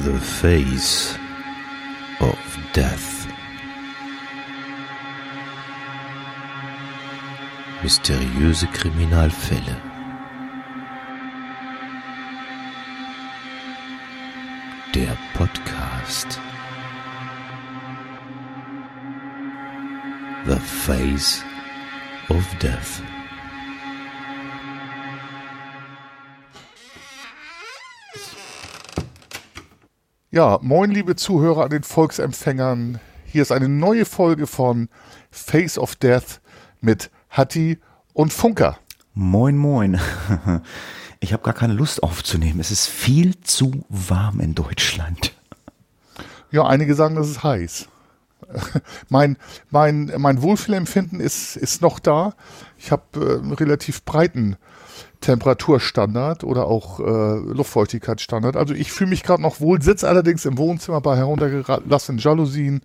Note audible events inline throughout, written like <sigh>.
The Face of Death. Mysteriöse Kriminalfälle. Der Podcast. The Face of Death. Ja, moin liebe Zuhörer an den Volksempfängern. Hier ist eine neue Folge von Face of Death mit Hatti und Funker. Moin, moin. Ich habe gar keine Lust aufzunehmen. Es ist viel zu warm in Deutschland. Ja, einige sagen, das ist heiß. Mein, mein, mein Wohlfühlempfinden ist, ist noch da. Ich habe äh, einen relativ breiten Temperaturstandard oder auch äh, Luftfeuchtigkeitsstandard. Also ich fühle mich gerade noch wohl, sitze allerdings im Wohnzimmer bei heruntergelassenen Jalousien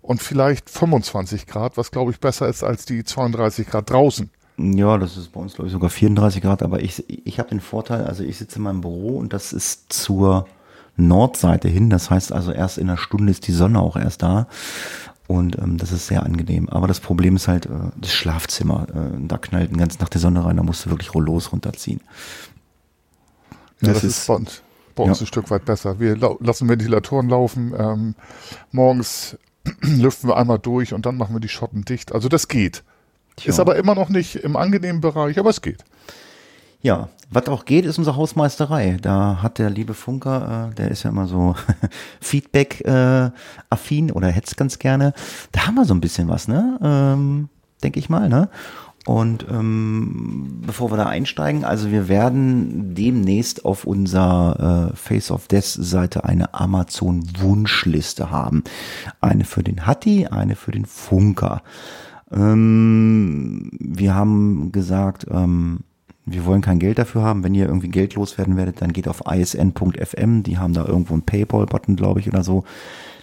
und vielleicht 25 Grad, was glaube ich besser ist als die 32 Grad draußen. Ja, das ist bei uns, glaube ich, sogar 34 Grad, aber ich, ich habe den Vorteil, also ich sitze in meinem Büro und das ist zur Nordseite hin. Das heißt also, erst in einer Stunde ist die Sonne auch erst da. Und ähm, das ist sehr angenehm. Aber das Problem ist halt äh, das Schlafzimmer. Äh, da knallt den ganzen Tag die Sonne rein, da musst du wirklich Rollos runterziehen. Ja, das, das ist, ist bei uns, bei uns ja. ein Stück weit besser. Wir lau lassen Ventilatoren laufen. Ähm, morgens <clears throat> lüften wir einmal durch und dann machen wir die Schotten dicht. Also das geht. Tja. Ist aber immer noch nicht im angenehmen Bereich, aber es geht. Ja, was auch geht, ist unsere Hausmeisterei. Da hat der liebe Funker, äh, der ist ja immer so <laughs> Feedback-affin äh, oder hätte es ganz gerne. Da haben wir so ein bisschen was, ne? Ähm, Denke ich mal, ne? Und ähm, bevor wir da einsteigen, also wir werden demnächst auf unserer äh, Face of Death Seite eine Amazon Wunschliste haben. Eine für den Hatti, eine für den Funker. Ähm, wir haben gesagt, ähm, wir wollen kein Geld dafür haben. Wenn ihr irgendwie Geld loswerden werdet, dann geht auf isn.fm. Die haben da irgendwo einen Paypal-Button, glaube ich, oder so.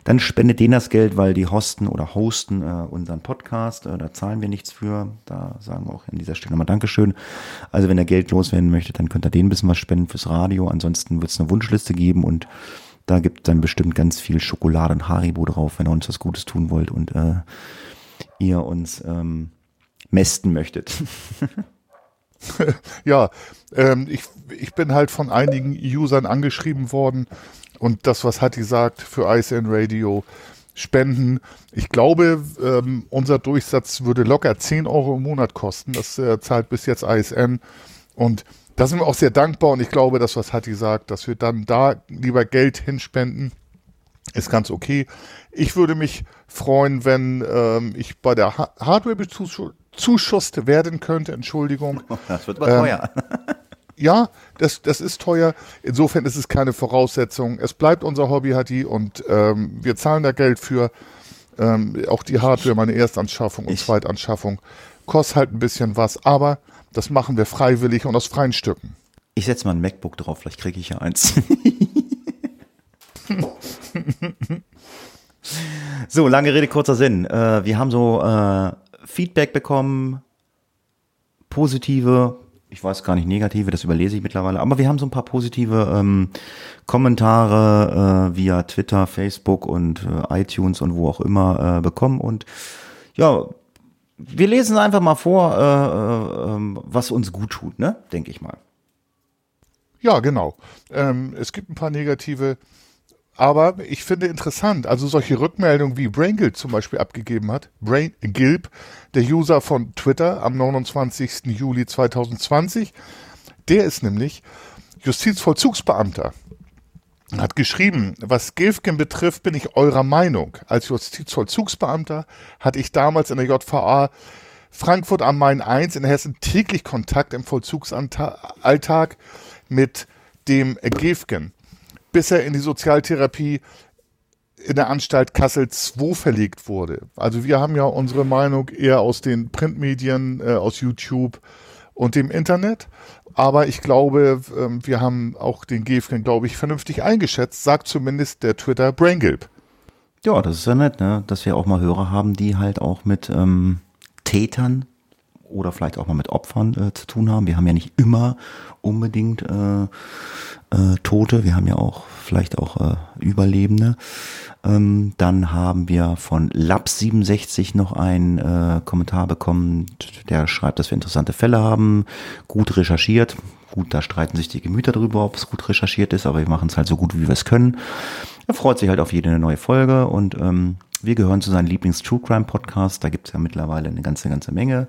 Dann spendet denen das Geld, weil die hosten oder hosten äh, unseren Podcast. Äh, da zahlen wir nichts für. Da sagen wir auch an dieser Stelle nochmal Dankeschön. Also wenn ihr Geld loswerden möchtet, dann könnt ihr denen ein bisschen was spenden fürs Radio. Ansonsten wird es eine Wunschliste geben und da gibt dann bestimmt ganz viel Schokolade und Haribo drauf, wenn ihr uns was Gutes tun wollt und äh, ihr uns ähm, mästen möchtet. <laughs> <laughs> ja, ähm, ich, ich bin halt von einigen Usern angeschrieben worden und das, was Hatti sagt für ISN Radio, Spenden. Ich glaube, ähm, unser Durchsatz würde locker 10 Euro im Monat kosten. Das äh, zahlt bis jetzt ISN. Und da sind wir auch sehr dankbar. Und ich glaube, das, was Hatti sagt, dass wir dann da lieber Geld hinspenden, ist ganz okay. Ich würde mich freuen, wenn ähm, ich bei der ha Hardware bezuschusst werden könnte. Entschuldigung. <laughs> Das wird aber ähm, teuer. <laughs> ja, das, das ist teuer. Insofern ist es keine Voraussetzung. Es bleibt unser Hobby, Hatti, und ähm, wir zahlen da Geld für. Ähm, auch die Hardware, meine Erstanschaffung und ich, Zweitanschaffung, kostet halt ein bisschen was, aber das machen wir freiwillig und aus freien Stücken. Ich setze mal ein MacBook drauf, vielleicht kriege ich ja eins. <laughs> so, lange Rede, kurzer Sinn. Äh, wir haben so äh, Feedback bekommen, positive, ich weiß gar nicht negative, das überlese ich mittlerweile, aber wir haben so ein paar positive ähm, Kommentare äh, via Twitter, Facebook und äh, iTunes und wo auch immer äh, bekommen und ja, wir lesen einfach mal vor, äh, äh, ähm, was uns gut tut, ne? Denke ich mal. Ja, genau. Ähm, es gibt ein paar negative aber ich finde interessant, also solche Rückmeldungen wie BrainGilb zum Beispiel abgegeben hat, BrainGilb, der User von Twitter am 29. Juli 2020, der ist nämlich Justizvollzugsbeamter. Hat geschrieben, was Gilfgen betrifft, bin ich eurer Meinung. Als Justizvollzugsbeamter hatte ich damals in der JVA Frankfurt am Main 1 in Hessen täglich Kontakt im Vollzugsalltag mit dem Gilfgen bis er in die Sozialtherapie in der Anstalt Kassel II verlegt wurde. Also wir haben ja unsere Meinung eher aus den Printmedien, äh, aus YouTube und dem Internet. Aber ich glaube, äh, wir haben auch den Gefgen, glaube ich, vernünftig eingeschätzt, sagt zumindest der Twitter Braingilb. Ja, das ist ja nett, ne? dass wir auch mal Hörer haben, die halt auch mit ähm, Tätern oder vielleicht auch mal mit Opfern äh, zu tun haben. Wir haben ja nicht immer unbedingt äh, äh, Tote, wir haben ja auch vielleicht auch äh, Überlebende. Ähm, dann haben wir von Lab67 noch einen äh, Kommentar bekommen, der schreibt, dass wir interessante Fälle haben, gut recherchiert. Gut, da streiten sich die Gemüter drüber, ob es gut recherchiert ist, aber wir machen es halt so gut, wie wir es können. Er freut sich halt auf jede neue Folge und ähm, wir gehören zu seinem Lieblings-True Crime Podcast. Da gibt es ja mittlerweile eine ganze, ganze Menge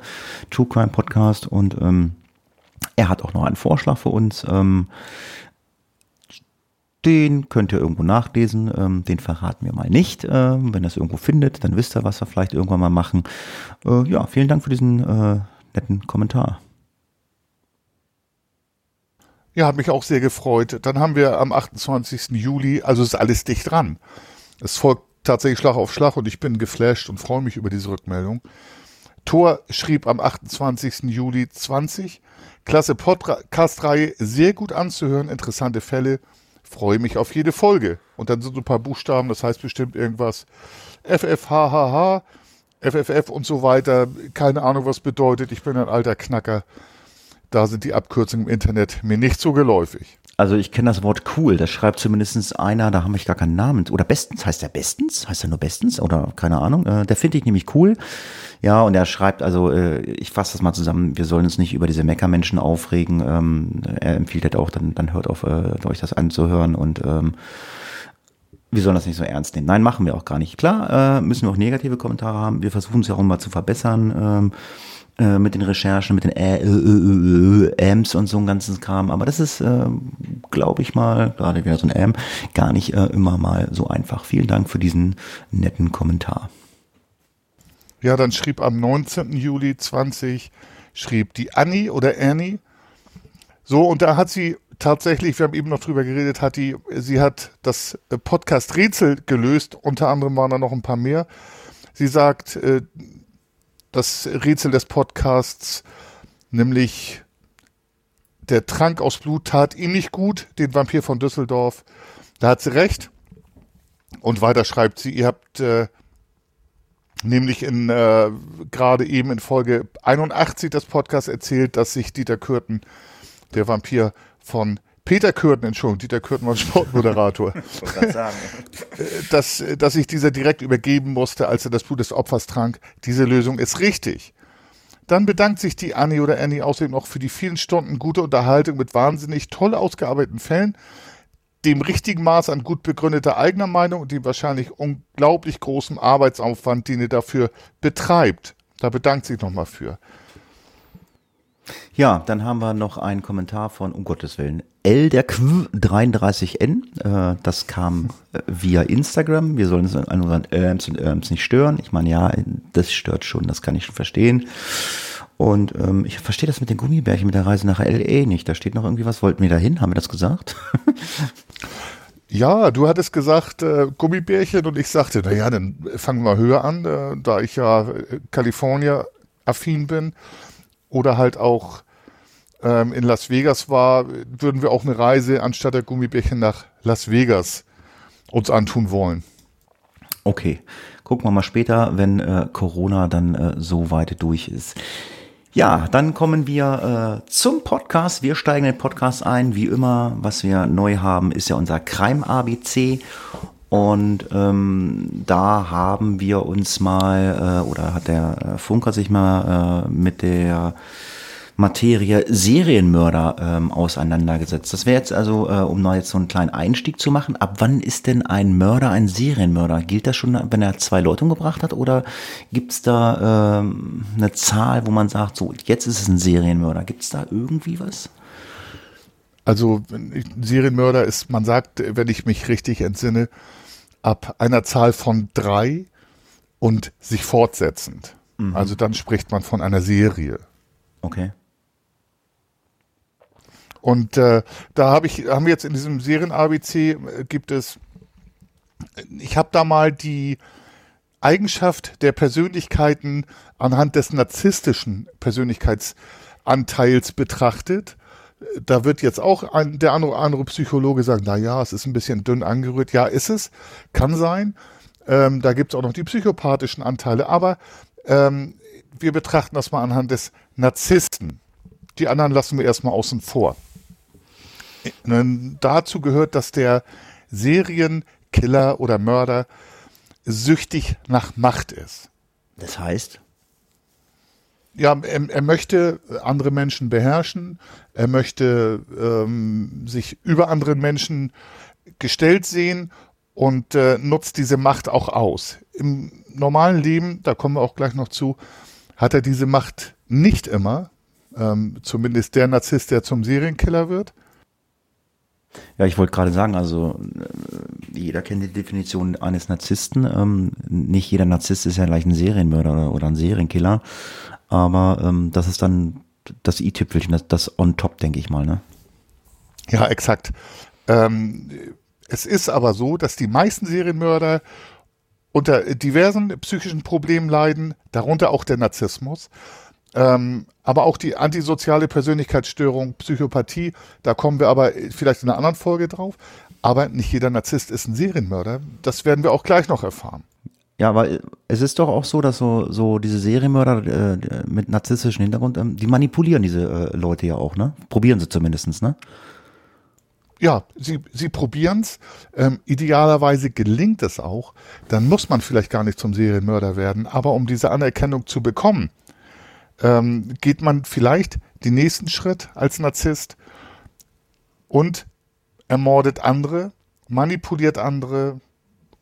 True Crime Podcast und ähm, er hat auch noch einen Vorschlag für uns. Ähm, den könnt ihr irgendwo nachlesen. Ähm, den verraten wir mal nicht. Ähm, wenn ihr es irgendwo findet, dann wisst ihr, was wir vielleicht irgendwann mal machen. Äh, ja, vielen Dank für diesen äh, netten Kommentar. Ja, hat mich auch sehr gefreut. Dann haben wir am 28. Juli, also ist alles dicht dran. Es folgt tatsächlich Schlag auf Schlag und ich bin geflasht und freue mich über diese Rückmeldung. Thor schrieb am 28. Juli 20. Klasse Podcast-Reihe, sehr gut anzuhören, interessante Fälle freue mich auf jede Folge. Und dann sind so ein paar Buchstaben, das heißt bestimmt irgendwas FFHHH, FFF und so weiter. Keine Ahnung, was bedeutet. Ich bin ein alter Knacker. Da sind die Abkürzungen im Internet mir nicht so geläufig. Also ich kenne das Wort cool, das schreibt zumindest einer, da habe ich gar keinen Namen. Oder bestens, heißt der bestens? Heißt er nur bestens? Oder keine Ahnung. Äh, der finde ich nämlich cool. Ja, und er schreibt, also äh, ich fasse das mal zusammen, wir sollen uns nicht über diese Meckermenschen aufregen. Ähm, er empfiehlt halt auch, dann, dann hört auf, äh, euch das anzuhören und ähm, wir sollen das nicht so ernst nehmen. Nein, machen wir auch gar nicht. Klar, äh, müssen wir auch negative Kommentare haben. Wir versuchen es ja auch mal zu verbessern. Ähm, äh, mit den Recherchen, mit den Ä, Ä, Ä, Ä, Ams und so ein ganzes Kram. Aber das ist, äh, glaube ich mal, gerade wieder so ein M, gar nicht äh, immer mal so einfach. Vielen Dank für diesen netten Kommentar. Ja, dann schrieb am 19. Juli 20, schrieb die Annie oder Annie. So, und da hat sie tatsächlich, wir haben eben noch drüber geredet, hat die, sie hat das Podcast Rätsel gelöst, unter anderem waren da noch ein paar mehr. Sie sagt, äh, das Rätsel des Podcasts, nämlich der Trank aus Blut tat ihm nicht gut, den Vampir von Düsseldorf. Da hat sie recht. Und weiter schreibt sie, ihr habt äh, nämlich in äh, gerade eben in Folge 81 des Podcasts erzählt, dass sich Dieter Kürten, der Vampir von Peter Kürten, Entschuldigung, Dieter Kürten war <laughs> Sportmoderator. dass, dass sich dieser direkt übergeben musste, als er das Blut des Opfers trank. Diese Lösung ist richtig. Dann bedankt sich die Annie oder Annie außerdem noch für die vielen Stunden gute Unterhaltung mit wahnsinnig toll ausgearbeiteten Fällen, dem richtigen Maß an gut begründeter eigener Meinung und dem wahrscheinlich unglaublich großen Arbeitsaufwand, den ihr dafür betreibt. Da bedankt sich nochmal für. Ja, dann haben wir noch einen Kommentar von, um Gottes Willen, L der Q 33N. Äh, das kam äh, via Instagram. Wir sollen uns an unseren Irms und Irms nicht stören. Ich meine, ja, das stört schon, das kann ich schon verstehen. Und ähm, ich verstehe das mit den Gummibärchen mit der Reise nach LE nicht. Da steht noch irgendwie was. Wollten wir da hin? Haben wir das gesagt? <laughs> ja, du hattest gesagt äh, Gummibärchen und ich sagte, naja, dann fangen wir höher an, äh, da ich ja äh, California-affin bin oder halt auch ähm, in Las Vegas war, würden wir auch eine Reise anstatt der Gummibärchen nach Las Vegas uns antun wollen. Okay, gucken wir mal später, wenn äh, Corona dann äh, so weit durch ist. Ja, dann kommen wir äh, zum Podcast. Wir steigen den Podcast ein. Wie immer, was wir neu haben, ist ja unser Crime ABC. Und ähm, da haben wir uns mal, äh, oder hat der äh, Funker sich mal äh, mit der Materie Serienmörder ähm, auseinandergesetzt. Das wäre jetzt also, äh, um noch jetzt so einen kleinen Einstieg zu machen, ab wann ist denn ein Mörder ein Serienmörder? Gilt das schon, wenn er zwei Leute umgebracht hat oder gibt's da ähm, eine Zahl, wo man sagt, so jetzt ist es ein Serienmörder? Gibt's da irgendwie was? Also Serienmörder ist, man sagt, wenn ich mich richtig entsinne, ab einer Zahl von drei und sich fortsetzend. Mhm. Also dann spricht man von einer Serie. Okay. Und äh, da habe ich, haben wir jetzt in diesem Serien-ABC äh, gibt es, ich habe da mal die Eigenschaft der Persönlichkeiten anhand des narzisstischen Persönlichkeitsanteils betrachtet. Da wird jetzt auch ein, der andere, andere Psychologe sagen, na ja, es ist ein bisschen dünn angerührt. Ja, ist es, kann sein. Ähm, da gibt es auch noch die psychopathischen Anteile. Aber ähm, wir betrachten das mal anhand des Narzissten. Die anderen lassen wir erstmal außen vor. Dazu gehört, dass der Serienkiller oder Mörder süchtig nach Macht ist. Das heißt? Ja, er, er möchte andere Menschen beherrschen, er möchte ähm, sich über andere Menschen gestellt sehen und äh, nutzt diese Macht auch aus. Im normalen Leben, da kommen wir auch gleich noch zu, hat er diese Macht nicht immer, ähm, zumindest der Narzisst, der zum Serienkiller wird. Ja, ich wollte gerade sagen, also äh, jeder kennt die Definition eines Narzissten. Ähm, nicht jeder Narzisst ist ja gleich ein Serienmörder oder ein Serienkiller, aber ähm, das ist dann das i-Tüpfelchen, das, das on top, denke ich mal, ne? Ja, exakt. Ähm, es ist aber so, dass die meisten Serienmörder unter diversen psychischen Problemen leiden, darunter auch der Narzissmus. Ähm, aber auch die antisoziale Persönlichkeitsstörung, Psychopathie, da kommen wir aber vielleicht in einer anderen Folge drauf. Aber nicht jeder Narzisst ist ein Serienmörder. Das werden wir auch gleich noch erfahren. Ja, aber es ist doch auch so, dass so, so diese Serienmörder äh, mit narzisstischem Hintergrund, ähm, die manipulieren diese äh, Leute ja auch, ne? Probieren sie zumindestens, ne? Ja, sie, sie probieren es. Ähm, idealerweise gelingt es auch. Dann muss man vielleicht gar nicht zum Serienmörder werden. Aber um diese Anerkennung zu bekommen, ähm, geht man vielleicht den nächsten Schritt als Narzisst und ermordet andere, manipuliert andere,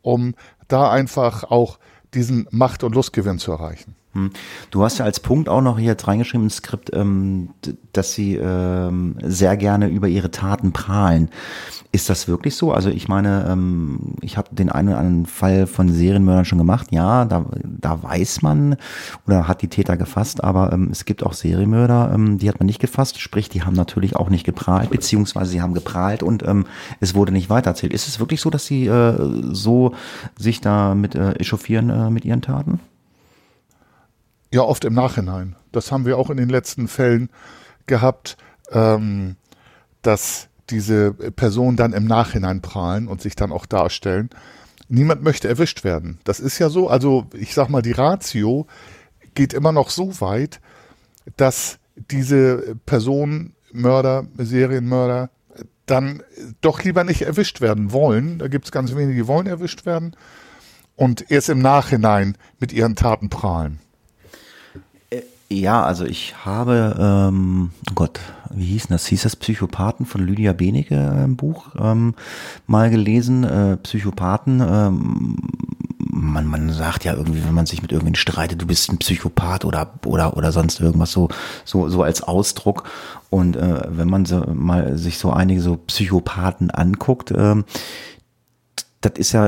um da einfach auch diesen Macht- und Lustgewinn zu erreichen. Hm. Du hast ja als Punkt auch noch hier jetzt reingeschrieben ins Skript, ähm, dass sie ähm, sehr gerne über ihre Taten prahlen. Ist das wirklich so? Also ich meine, ähm, ich habe den einen oder anderen Fall von Serienmördern schon gemacht. Ja, da, da weiß man oder hat die Täter gefasst, aber es gibt auch Serienmörder, die hat man nicht gefasst. Sprich, die haben natürlich auch nicht geprahlt, beziehungsweise sie haben geprahlt und es wurde nicht weitererzählt. Ist es wirklich so, dass sie äh, so sich da mit äh, echauffieren äh, mit ihren Taten? Ja, oft im Nachhinein. Das haben wir auch in den letzten Fällen gehabt, ähm, dass diese Personen dann im Nachhinein prahlen und sich dann auch darstellen. Niemand möchte erwischt werden. Das ist ja so, also ich sag mal, die Ratio geht immer noch so weit, dass diese Personen, Mörder, Serienmörder, dann doch lieber nicht erwischt werden wollen. Da gibt es ganz wenige, die wollen erwischt werden und erst im Nachhinein mit ihren Taten prahlen. Ja, also ich habe, ähm, oh Gott, wie hieß das? Hieß das Psychopathen von Lydia Benecke äh, im Buch ähm, mal gelesen. Äh, Psychopathen, ähm, man, man sagt ja irgendwie, wenn man sich mit irgendwen streitet, du bist ein Psychopath oder oder oder sonst irgendwas so so so als Ausdruck. Und äh, wenn man so mal sich so einige so Psychopathen anguckt, äh, das ist ja,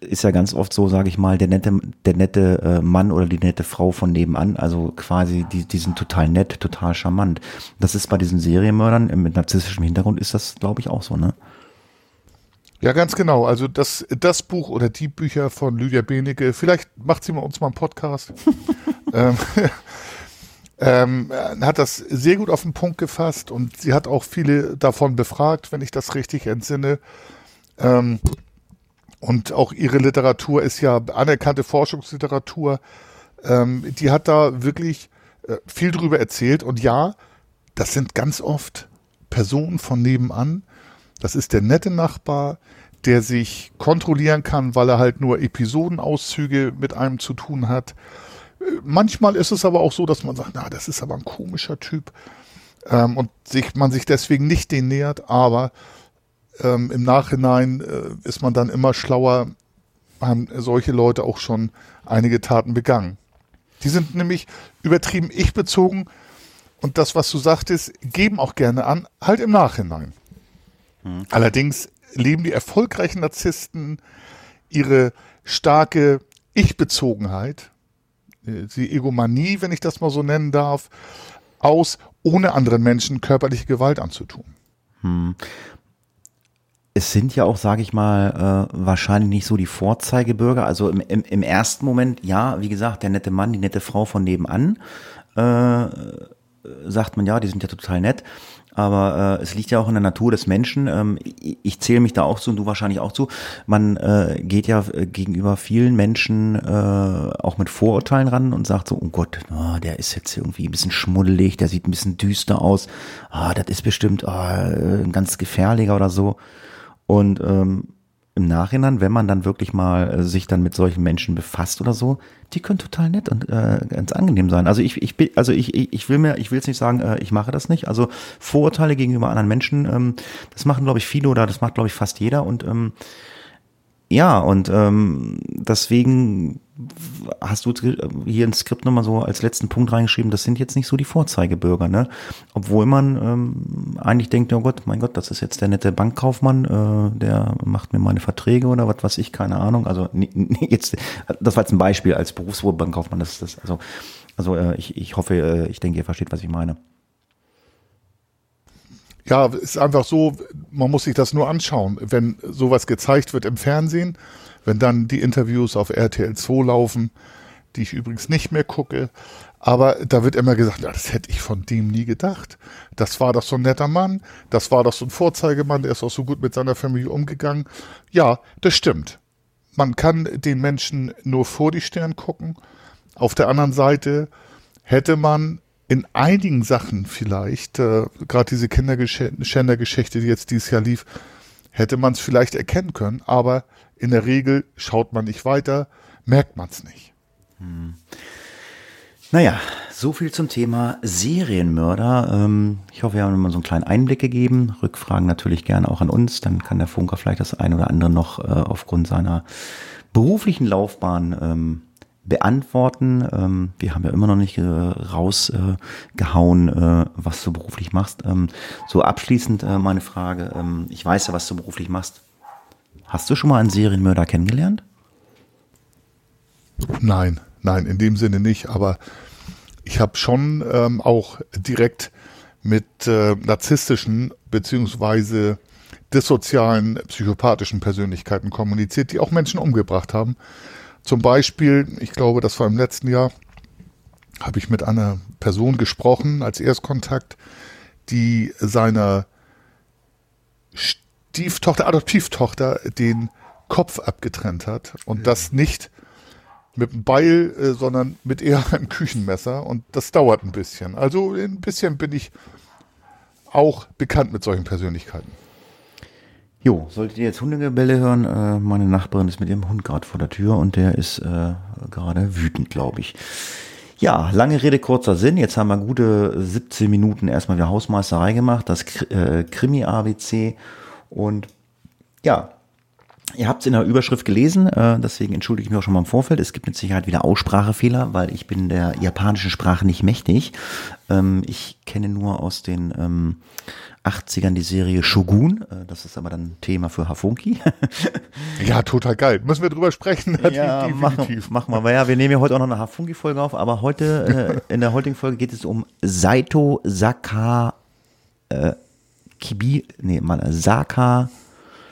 ist ja ganz oft so, sage ich mal, der nette, der nette äh, Mann oder die nette Frau von nebenan. Also quasi, die, die sind total nett, total charmant. Das ist bei diesen Serienmördern mit narzisstischem Hintergrund ist das, glaube ich, auch so, ne? Ja, ganz genau. Also das, das Buch oder die Bücher von Lydia Benecke, vielleicht macht sie mal uns mal einen Podcast. <laughs> ähm, <laughs> ähm, hat das sehr gut auf den Punkt gefasst und sie hat auch viele davon befragt, wenn ich das richtig entsinne. Ähm, und auch ihre Literatur ist ja anerkannte Forschungsliteratur. Ähm, die hat da wirklich äh, viel drüber erzählt. Und ja, das sind ganz oft Personen von nebenan. Das ist der nette Nachbar, der sich kontrollieren kann, weil er halt nur Episodenauszüge mit einem zu tun hat. Äh, manchmal ist es aber auch so, dass man sagt, na, das ist aber ein komischer Typ. Ähm, und sich, man sich deswegen nicht den nähert, aber ähm, im Nachhinein äh, ist man dann immer schlauer, haben solche Leute auch schon einige Taten begangen. Die sind nämlich übertrieben ich-bezogen und das, was du sagtest, geben auch gerne an, halt im Nachhinein. Mhm. Allerdings leben die erfolgreichen Narzissten ihre starke Ich-Bezogenheit, äh, die Egomanie, wenn ich das mal so nennen darf, aus, ohne anderen Menschen körperliche Gewalt anzutun. Hm es sind ja auch, sage ich mal, äh, wahrscheinlich nicht so die Vorzeigebürger. Also im, im, im ersten Moment, ja, wie gesagt, der nette Mann, die nette Frau von nebenan, äh, sagt man ja, die sind ja total nett. Aber äh, es liegt ja auch in der Natur des Menschen. Ähm, ich, ich zähle mich da auch zu und du wahrscheinlich auch zu. Man äh, geht ja äh, gegenüber vielen Menschen äh, auch mit Vorurteilen ran und sagt so, oh Gott, oh, der ist jetzt irgendwie ein bisschen schmuddelig, der sieht ein bisschen düster aus. Ah, das ist bestimmt ah, ein ganz gefährlicher oder so. Und ähm, im Nachhinein, wenn man dann wirklich mal äh, sich dann mit solchen Menschen befasst oder so, die können total nett und äh, ganz angenehm sein. Also ich, ich bin, also ich, ich, will mir, ich will jetzt nicht sagen, äh, ich mache das nicht. Also Vorurteile gegenüber anderen Menschen, ähm, das machen glaube ich viele oder das macht glaube ich fast jeder und ähm, ja und ähm, deswegen hast du hier ins Skript nochmal so als letzten Punkt reingeschrieben, das sind jetzt nicht so die Vorzeigebürger, ne? Obwohl man ähm, eigentlich denkt, oh Gott, mein Gott, das ist jetzt der nette Bankkaufmann, äh, der macht mir meine Verträge oder was weiß ich, keine Ahnung. Also jetzt, das war jetzt ein Beispiel als Berufsbankkaufmann, das ist das, also, also äh, ich, ich hoffe, äh, ich denke, ihr versteht, was ich meine. Ja, ist einfach so, man muss sich das nur anschauen. Wenn sowas gezeigt wird im Fernsehen, wenn dann die Interviews auf RTL 2 laufen, die ich übrigens nicht mehr gucke, aber da wird immer gesagt, ja, das hätte ich von dem nie gedacht. Das war doch so ein netter Mann, das war doch so ein Vorzeigemann, der ist auch so gut mit seiner Familie umgegangen. Ja, das stimmt. Man kann den Menschen nur vor die Stirn gucken. Auf der anderen Seite hätte man in einigen Sachen vielleicht, äh, gerade diese Kinderschändergeschichte, die jetzt dieses Jahr lief, hätte man es vielleicht erkennen können, aber in der Regel schaut man nicht weiter, merkt man es nicht. Hm. Naja, so viel zum Thema Serienmörder. Ähm, ich hoffe, wir haben mal so einen kleinen Einblick gegeben. Rückfragen natürlich gerne auch an uns. Dann kann der Funker vielleicht das ein oder andere noch äh, aufgrund seiner beruflichen Laufbahn ähm, beantworten. Ähm, wir haben ja immer noch nicht äh, rausgehauen, äh, was du beruflich machst. so abschließend meine Frage. ich weiß ja, was du beruflich machst. Hast du schon mal einen Serienmörder kennengelernt? Nein, nein, in dem Sinne nicht. Aber ich habe schon ähm, auch direkt mit äh, narzisstischen beziehungsweise dissozialen, psychopathischen Persönlichkeiten kommuniziert, die auch Menschen umgebracht haben. Zum Beispiel, ich glaube, das war im letzten Jahr, habe ich mit einer Person gesprochen als Erstkontakt, die seiner Stieftochter, Adoptivtochter den Kopf abgetrennt hat und ja. das nicht mit einem Beil, äh, sondern mit eher <laughs> einem Küchenmesser und das dauert ein bisschen. Also ein bisschen bin ich auch bekannt mit solchen Persönlichkeiten. Jo, solltet ihr jetzt Hundegebelle hören, äh, meine Nachbarin ist mit ihrem Hund gerade vor der Tür und der ist äh, gerade wütend, glaube ich. Ja, lange Rede, kurzer Sinn. Jetzt haben wir gute 17 Minuten erstmal wieder Hausmeisterei gemacht, das äh, Krimi-ABC und ja, Ihr habt es in der Überschrift gelesen, äh, deswegen entschuldige ich mich auch schon mal im Vorfeld. Es gibt mit Sicherheit wieder Aussprachefehler, weil ich bin der japanischen Sprache nicht mächtig. Ähm, ich kenne nur aus den ähm, 80ern die Serie Shogun. Äh, das ist aber dann Thema für Hafunki. <laughs> ja, total geil. Müssen wir drüber sprechen? <laughs> Ja, machen, machen wir. Aber ja, wir nehmen ja heute auch noch eine Hafunki-Folge auf, aber heute, äh, in der heutigen Folge geht es um Saito Saka äh, Kibi, nee, mal Saka,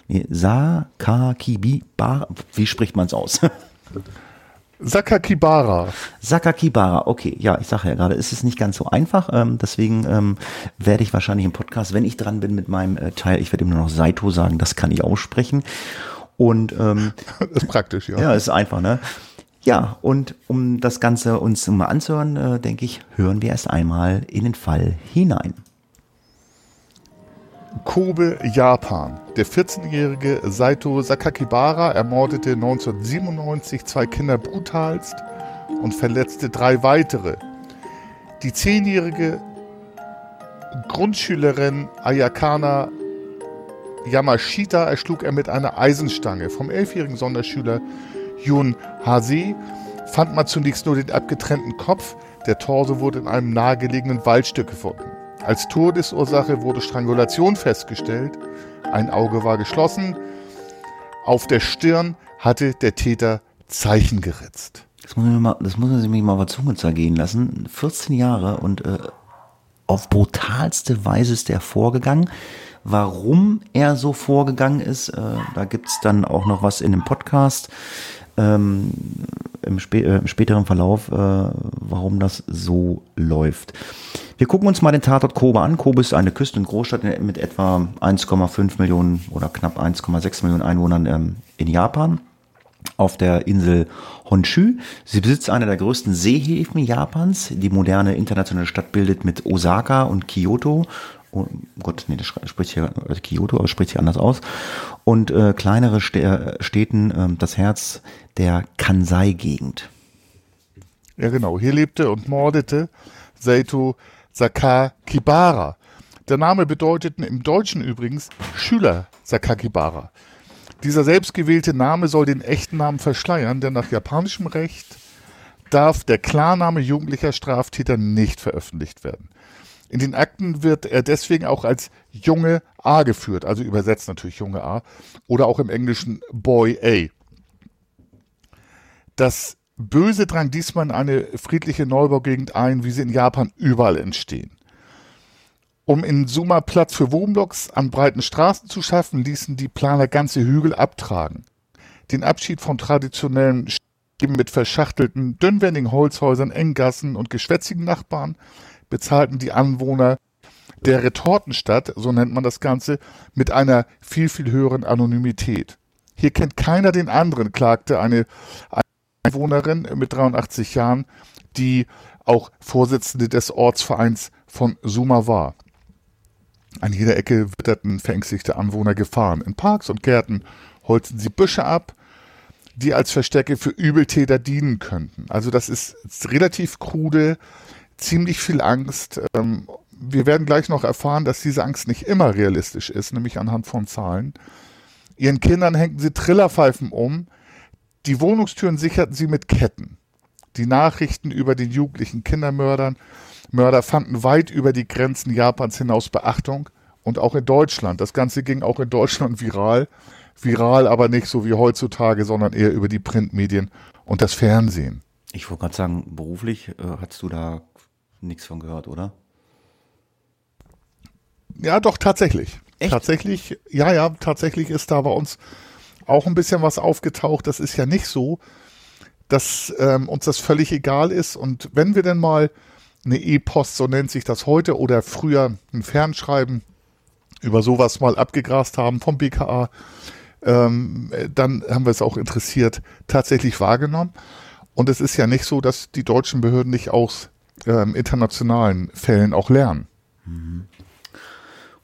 nee, Sakakibara, wie spricht man es aus? <laughs> Sakakibara. Sakakibara, okay. Ja, ich sage ja gerade, ist es nicht ganz so einfach. Ähm, deswegen ähm, werde ich wahrscheinlich im Podcast, wenn ich dran bin mit meinem äh, Teil, ich werde ihm nur noch Saito sagen, das kann ich aussprechen. Und ähm, <laughs> das ist praktisch, ja. Ja, ist einfach, ne? Ja, und um das Ganze uns mal anzuhören, äh, denke ich, hören wir erst einmal in den Fall hinein. Kobe, Japan. Der 14-jährige Saito Sakakibara ermordete 1997 zwei Kinder brutalst und verletzte drei weitere. Die 10-jährige Grundschülerin Ayakana Yamashita erschlug er mit einer Eisenstange. Vom 11-jährigen Sonderschüler Yun Hase fand man zunächst nur den abgetrennten Kopf. Der Torso wurde in einem nahegelegenen Waldstück gefunden. Als Todesursache wurde Strangulation festgestellt. Ein Auge war geschlossen. Auf der Stirn hatte der Täter Zeichen geritzt. Das muss, man mal, das muss man sich mal auf der Zunge zergehen lassen. 14 Jahre und äh, auf brutalste Weise ist er vorgegangen. Warum er so vorgegangen ist, äh, da gibt's dann auch noch was in dem Podcast ähm, im, spä äh, im, späteren Verlauf, äh, warum das so läuft. Wir gucken uns mal den Tatort Kobe an. Kobe ist eine Küsten- und Großstadt mit etwa 1,5 Millionen oder knapp 1,6 Millionen Einwohnern ähm, in Japan auf der Insel Honshu. Sie besitzt eine der größten Seehäfen Japans. Die moderne internationale Stadt bildet mit Osaka und Kyoto oh Gott, nee, das spricht hier also Kyoto, aber spricht hier anders aus. Und äh, kleinere Städten äh, das Herz der Kansai-Gegend. Ja, genau. Hier lebte und mordete Seito Sakakibara. Der Name bedeutet im Deutschen übrigens Schüler Sakakibara. Dieser selbstgewählte Name soll den echten Namen verschleiern, denn nach japanischem Recht darf der Klarname jugendlicher Straftäter nicht veröffentlicht werden. In den Akten wird er deswegen auch als Junge A geführt, also übersetzt natürlich Junge A, oder auch im Englischen Boy A. Das Böse drang diesmal in eine friedliche Neubaugegend ein, wie sie in Japan überall entstehen. Um in Suma Platz für Wohnblocks an breiten Straßen zu schaffen, ließen die Planer ganze Hügel abtragen. Den Abschied von traditionellen Städten mit verschachtelten, dünnwendigen Holzhäusern, Enggassen und geschwätzigen Nachbarn bezahlten die Anwohner der Retortenstadt, so nennt man das Ganze, mit einer viel, viel höheren Anonymität. Hier kennt keiner den anderen, klagte eine Einwohnerin mit 83 Jahren, die auch Vorsitzende des Ortsvereins von Suma war. An jeder Ecke witterten verängstigte Anwohner Gefahren. In Parks und Gärten holzen sie Büsche ab, die als Verstecke für Übeltäter dienen könnten. Also das ist relativ krude ziemlich viel Angst. Ähm, wir werden gleich noch erfahren, dass diese Angst nicht immer realistisch ist, nämlich anhand von Zahlen. Ihren Kindern hängten sie Trillerpfeifen um. Die Wohnungstüren sicherten sie mit Ketten. Die Nachrichten über den jugendlichen Kindermördern Mörder fanden weit über die Grenzen Japans hinaus Beachtung und auch in Deutschland. Das Ganze ging auch in Deutschland viral. Viral aber nicht so wie heutzutage, sondern eher über die Printmedien und das Fernsehen. Ich wollte gerade sagen, beruflich äh, hast du da nichts von gehört, oder? Ja, doch, tatsächlich. Echt? Tatsächlich, ja, ja, tatsächlich ist da bei uns auch ein bisschen was aufgetaucht. Das ist ja nicht so, dass ähm, uns das völlig egal ist. Und wenn wir denn mal eine E-Post, so nennt sich das heute, oder früher ein Fernschreiben über sowas mal abgegrast haben vom BKA, ähm, dann haben wir es auch interessiert tatsächlich wahrgenommen. Und es ist ja nicht so, dass die deutschen Behörden nicht aus ähm, internationalen Fällen auch lernen.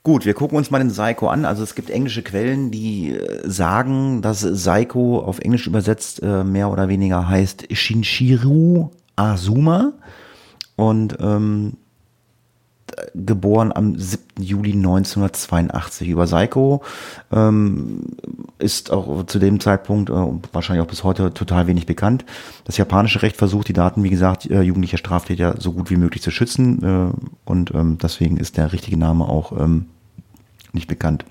Gut, wir gucken uns mal den Psycho an. Also es gibt englische Quellen, die äh, sagen, dass Psycho auf Englisch übersetzt äh, mehr oder weniger heißt Shinshiru Azuma. Und ähm, geboren am 7. Juli 1982. Über Psycho ähm, ist auch zu dem Zeitpunkt äh, wahrscheinlich auch bis heute total wenig bekannt. Das japanische Recht versucht, die Daten, wie gesagt, äh, jugendlicher Straftäter so gut wie möglich zu schützen. Äh, und ähm, deswegen ist der richtige Name auch ähm, nicht bekannt.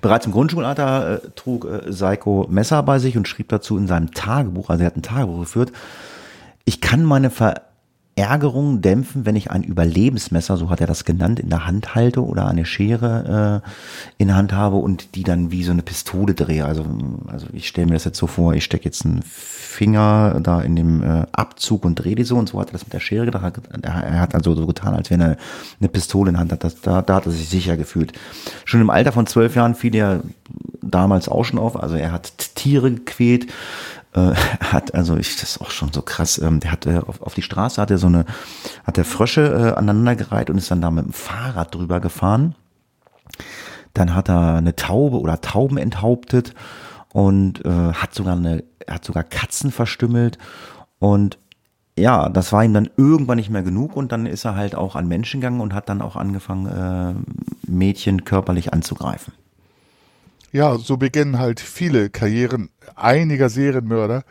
Bereits im Grundschulalter äh, trug äh, Seiko Messer bei sich und schrieb dazu in seinem Tagebuch, also er hat ein Tagebuch geführt, ich kann meine Ver Ärgerung dämpfen, wenn ich ein Überlebensmesser, so hat er das genannt, in der Hand halte oder eine Schere äh, in der Hand habe und die dann wie so eine Pistole drehe. Also, also ich stelle mir das jetzt so vor, ich stecke jetzt einen Finger da in dem äh, Abzug und drehe die so und so hat er das mit der Schere gedacht. Er hat also so getan, als wenn er eine Pistole in der Hand hat. Das, da, da hat er sich sicher gefühlt. Schon im Alter von zwölf Jahren fiel er damals auch schon auf. Also er hat Tiere gequält äh, <laughs> hat, also ich, das ist auch schon so krass, ähm, der hat äh, auf, auf die Straße hat er so eine, hat der Frösche äh, aneinandergereiht und ist dann da mit dem Fahrrad drüber gefahren. Dann hat er eine Taube oder Tauben enthauptet und äh, hat sogar eine, hat sogar Katzen verstümmelt und ja, das war ihm dann irgendwann nicht mehr genug und dann ist er halt auch an Menschen gegangen und hat dann auch angefangen, äh, Mädchen körperlich anzugreifen. Ja, so beginnen halt viele Karrieren einiger Serienmörder,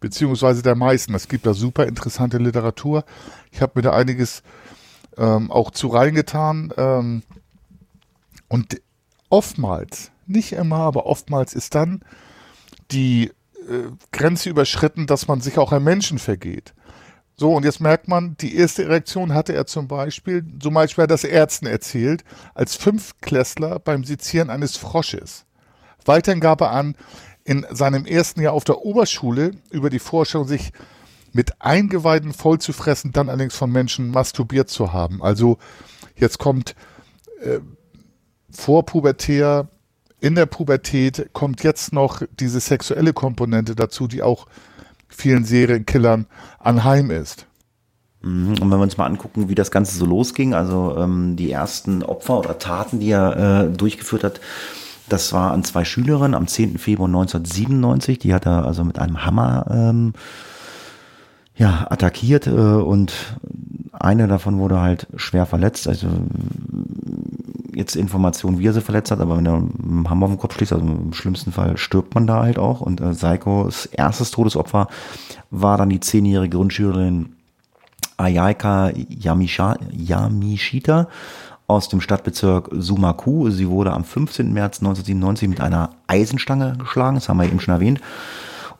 beziehungsweise der meisten. Es gibt da super interessante Literatur. Ich habe mir da einiges ähm, auch zu reingetan. Ähm, und oftmals, nicht immer, aber oftmals ist dann die äh, Grenze überschritten, dass man sich auch an Menschen vergeht. So, und jetzt merkt man, die erste Erektion hatte er zum Beispiel, zum Beispiel hat das Ärzten erzählt, als Fünftklässler beim Sezieren eines Frosches. Weiterhin gab er an, in seinem ersten Jahr auf der Oberschule über die Vorstellung, sich mit Eingeweiden voll zu fressen, dann allerdings von Menschen masturbiert zu haben. Also jetzt kommt äh, vorpubertär, in der Pubertät kommt jetzt noch diese sexuelle Komponente dazu, die auch vielen Serienkillern anheim ist. Mhm. Und wenn wir uns mal angucken, wie das Ganze so losging, also ähm, die ersten Opfer oder Taten, die er äh, durchgeführt hat, das war an zwei Schülerinnen am 10. Februar 1997. Die hat er also mit einem Hammer ähm, ja, attackiert äh, und eine davon wurde halt schwer verletzt. Also jetzt Informationen, wie er sie verletzt hat, aber wenn er einen Hammer auf den Kopf schließt, also im schlimmsten Fall stirbt man da halt auch. Und äh, Saikos erstes Todesopfer war dann die zehnjährige Grundschülerin Ayaka Yamisha, Yamishita aus dem Stadtbezirk Sumaku. Sie wurde am 15. März 1997 mit einer Eisenstange geschlagen, das haben wir eben schon erwähnt,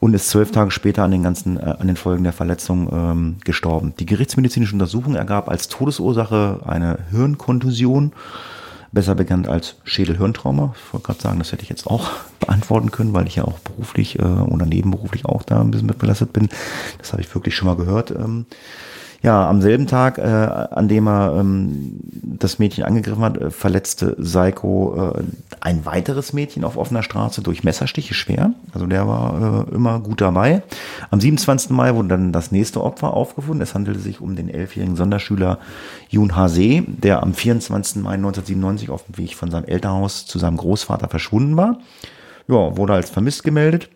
und ist zwölf Tage später an den ganzen, äh, an den Folgen der Verletzung ähm, gestorben. Die gerichtsmedizinische Untersuchung ergab als Todesursache eine Hirnkontusion besser bekannt als Schädelhirntrauma. Ich wollte gerade sagen, das hätte ich jetzt auch <laughs> beantworten können, weil ich ja auch beruflich äh, oder nebenberuflich auch da ein bisschen mit belastet bin. Das habe ich wirklich schon mal gehört. Ähm, ja, am selben Tag, äh, an dem er ähm, das Mädchen angegriffen hat, äh, verletzte Seiko äh, ein weiteres Mädchen auf offener Straße durch Messerstiche schwer. Also der war äh, immer gut dabei. Am 27. Mai wurde dann das nächste Opfer aufgefunden. Es handelte sich um den elfjährigen Sonderschüler Jun Hase, der am 24. Mai 1997 auf dem Weg von seinem Elternhaus zu seinem Großvater verschwunden war. Ja, wurde als vermisst gemeldet.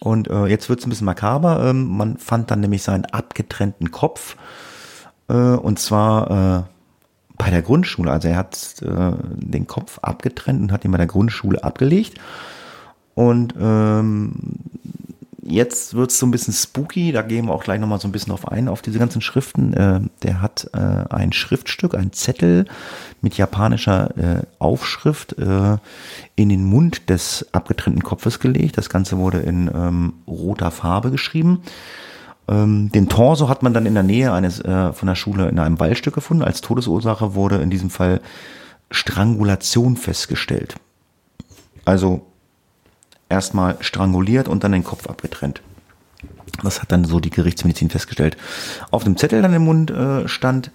Und äh, jetzt wird es ein bisschen makaber. Ähm, man fand dann nämlich seinen abgetrennten Kopf. Äh, und zwar äh, bei der Grundschule. Also er hat äh, den Kopf abgetrennt und hat ihn bei der Grundschule abgelegt. Und ähm, jetzt wird es so ein bisschen spooky, da gehen wir auch gleich nochmal so ein bisschen auf ein, auf diese ganzen Schriften. Äh, der hat äh, ein Schriftstück, ein Zettel mit japanischer äh, Aufschrift äh, in den Mund des abgetrennten Kopfes gelegt. Das Ganze wurde in ähm, roter Farbe geschrieben. Ähm, den Torso hat man dann in der Nähe eines äh, von der Schule in einem Waldstück gefunden. Als Todesursache wurde in diesem Fall Strangulation festgestellt. Also erstmal stranguliert und dann den Kopf abgetrennt. Das hat dann so die Gerichtsmedizin festgestellt. Auf dem Zettel dann im Mund äh, stand,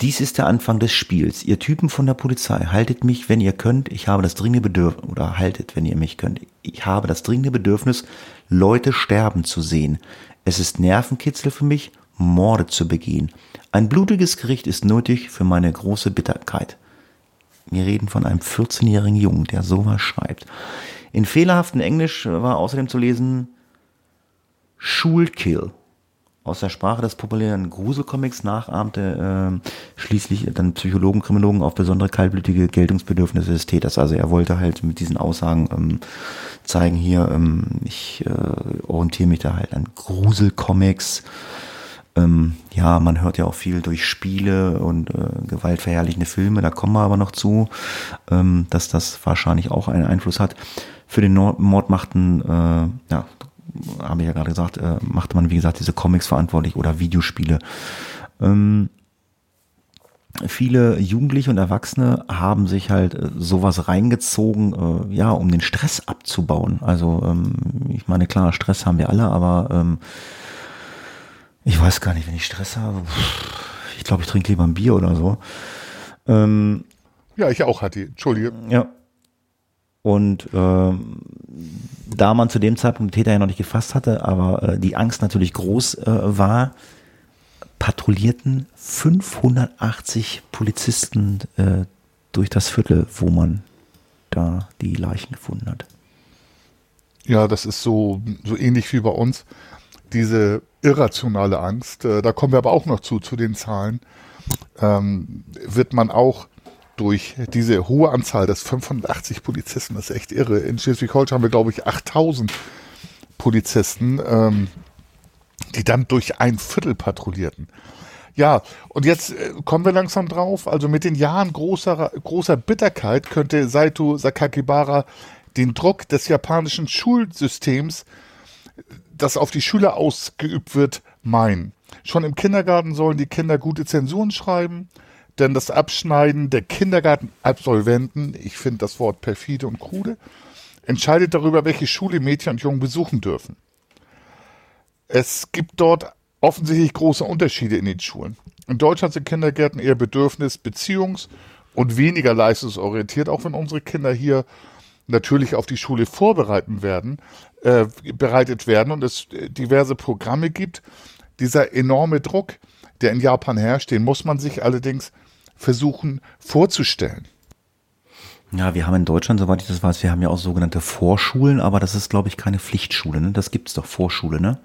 dies ist der Anfang des Spiels. Ihr Typen von der Polizei, haltet mich, wenn ihr könnt. Ich habe das dringende Bedürfnis, oder haltet, wenn ihr mich könnt. Ich habe das dringende Bedürfnis, Leute sterben zu sehen. Es ist Nervenkitzel für mich, Morde zu begehen. Ein blutiges Gericht ist nötig für meine große Bitterkeit. Wir reden von einem 14-jährigen Jungen, der sowas schreibt. In fehlerhaftem Englisch war außerdem zu lesen Schulkill. Aus der Sprache des populären Gruselcomics nachahmte äh, schließlich dann Psychologen, Kriminologen auf besondere kaltblütige Geltungsbedürfnisse des Täters. Also er wollte halt mit diesen Aussagen ähm, zeigen, hier, ähm, ich äh, orientiere mich da halt an Gruselcomics. Ähm, ja, man hört ja auch viel durch Spiele und äh, gewaltverherrlichende Filme, da kommen wir aber noch zu, ähm, dass das wahrscheinlich auch einen Einfluss hat. Für den Mord machten, äh, ja, habe ich ja gerade gesagt, äh, machte man, wie gesagt, diese Comics verantwortlich oder Videospiele. Ähm, viele Jugendliche und Erwachsene haben sich halt äh, sowas reingezogen, äh, ja, um den Stress abzubauen. Also, ähm, ich meine, klar, Stress haben wir alle, aber ähm, ich weiß gar nicht, wenn ich Stress habe, ich glaube, ich trinke lieber ein Bier oder so. Ähm, ja, ich auch hatte. Entschuldige. Ja, und ähm, da man zu dem Zeitpunkt den Täter ja noch nicht gefasst hatte, aber äh, die Angst natürlich groß äh, war, patrouillierten 580 Polizisten äh, durch das Viertel, wo man da die Leichen gefunden hat. Ja, das ist so, so ähnlich wie bei uns. Diese irrationale Angst, äh, da kommen wir aber auch noch zu, zu den Zahlen, ähm, wird man auch durch diese hohe Anzahl, das 580 Polizisten, das ist echt irre. In Schleswig-Holstein haben wir, glaube ich, 8000 Polizisten, ähm, die dann durch ein Viertel patrouillierten. Ja, und jetzt äh, kommen wir langsam drauf. Also mit den Jahren großer, großer Bitterkeit könnte Saito Sakakibara den Druck des japanischen Schulsystems, das auf die Schüler ausgeübt wird, meinen. Schon im Kindergarten sollen die Kinder gute Zensuren schreiben, denn das Abschneiden der Kindergartenabsolventen, ich finde das Wort perfide und krude, entscheidet darüber, welche Schule Mädchen und Jungen besuchen dürfen. Es gibt dort offensichtlich große Unterschiede in den Schulen. In Deutschland sind Kindergärten eher bedürfnis-, beziehungs- und weniger leistungsorientiert, auch wenn unsere Kinder hier natürlich auf die Schule vorbereiten werden, äh, bereitet werden und es diverse Programme gibt. Dieser enorme Druck, der in Japan herrscht, den muss man sich allerdings versuchen vorzustellen. Ja, wir haben in Deutschland, soweit ich das weiß, wir haben ja auch sogenannte Vorschulen, aber das ist, glaube ich, keine Pflichtschule. Ne? Das gibt's doch Vorschule, ne?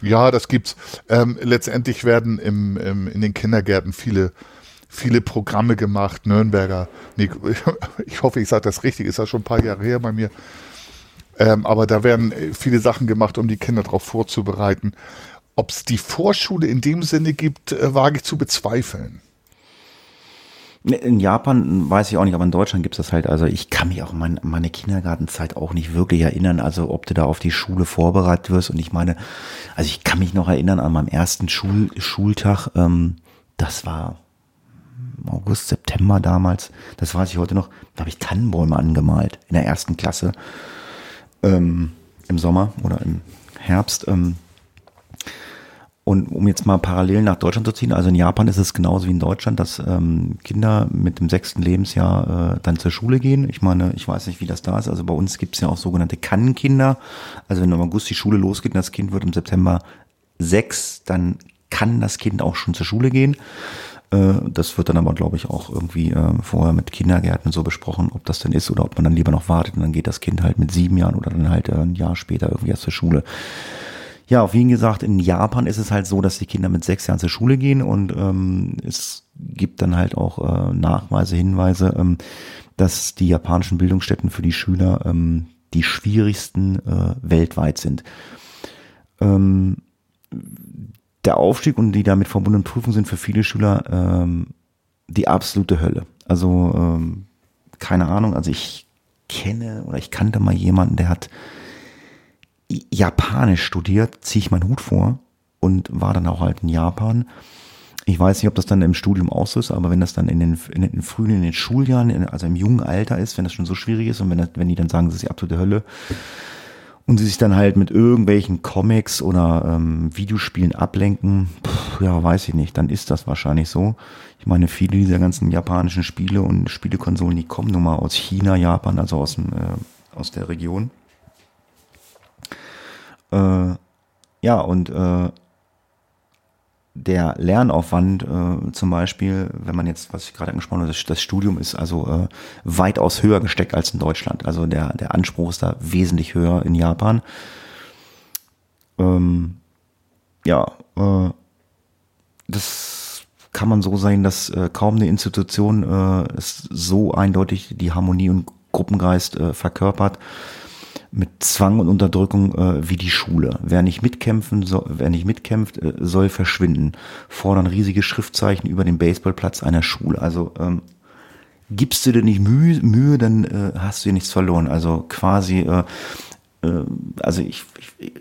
Ja, das gibt's. Ähm, letztendlich werden im, im, in den Kindergärten viele viele Programme gemacht, Nürnberger. Nee, <laughs> ich hoffe, ich sage das richtig, ist ja schon ein paar Jahre her bei mir. Ähm, aber da werden viele Sachen gemacht, um die Kinder darauf vorzubereiten. Ob es die Vorschule in dem Sinne gibt, äh, wage ich zu bezweifeln. In Japan weiß ich auch nicht, aber in Deutschland gibt es das halt. Also ich kann mich auch an meine Kindergartenzeit auch nicht wirklich erinnern. Also ob du da auf die Schule vorbereitet wirst. Und ich meine, also ich kann mich noch erinnern an meinem ersten Schul Schultag. Ähm, das war August, September damals. Das weiß ich heute noch. Da habe ich Tannenbäume angemalt in der ersten Klasse. Ähm, Im Sommer oder im Herbst. Ähm, und um jetzt mal parallel nach Deutschland zu ziehen, also in Japan ist es genauso wie in Deutschland, dass ähm, Kinder mit dem sechsten Lebensjahr äh, dann zur Schule gehen. Ich meine, ich weiß nicht, wie das da ist. Also bei uns gibt es ja auch sogenannte Kannenkinder. Also wenn im August die Schule losgeht und das Kind wird im September sechs, dann kann das Kind auch schon zur Schule gehen. Äh, das wird dann aber, glaube ich, auch irgendwie äh, vorher mit Kindergärten so besprochen, ob das denn ist oder ob man dann lieber noch wartet und dann geht das Kind halt mit sieben Jahren oder dann halt äh, ein Jahr später irgendwie erst zur Schule. Ja, auf jeden gesagt, in Japan ist es halt so, dass die Kinder mit sechs Jahren zur Schule gehen und ähm, es gibt dann halt auch äh, Nachweise, Hinweise, ähm, dass die japanischen Bildungsstätten für die Schüler ähm, die schwierigsten äh, weltweit sind. Ähm, der Aufstieg und die damit verbundenen Prüfungen sind für viele Schüler ähm, die absolute Hölle. Also ähm, keine Ahnung, also ich kenne oder ich kannte mal jemanden, der hat Japanisch studiert, ziehe ich meinen Hut vor und war dann auch halt in Japan. Ich weiß nicht, ob das dann im Studium auch so ist, aber wenn das dann in den, in den frühen, in den Schuljahren, also im jungen Alter ist, wenn das schon so schwierig ist und wenn, das, wenn die dann sagen, das ist die absolute Hölle und sie sich dann halt mit irgendwelchen Comics oder ähm, Videospielen ablenken, pff, ja, weiß ich nicht, dann ist das wahrscheinlich so. Ich meine, viele dieser ganzen japanischen Spiele und Spielekonsolen, die kommen nun mal aus China, Japan, also aus, dem, äh, aus der Region. Äh, ja, und äh, der Lernaufwand äh, zum Beispiel, wenn man jetzt, was ich gerade angesprochen habe, das, das Studium ist also äh, weitaus höher gesteckt als in Deutschland. Also der, der Anspruch ist da wesentlich höher in Japan. Ähm, ja, äh, das kann man so sehen, dass äh, kaum eine Institution äh, so eindeutig die Harmonie und Gruppengeist äh, verkörpert mit Zwang und Unterdrückung äh, wie die Schule. Wer nicht mitkämpfen, so, wer nicht mitkämpft, äh, soll verschwinden. Fordern riesige Schriftzeichen über den Baseballplatz einer Schule. Also ähm, gibst du dir nicht Mühe, Mühe dann äh, hast du dir nichts verloren. Also quasi, äh, äh, also ich, ich,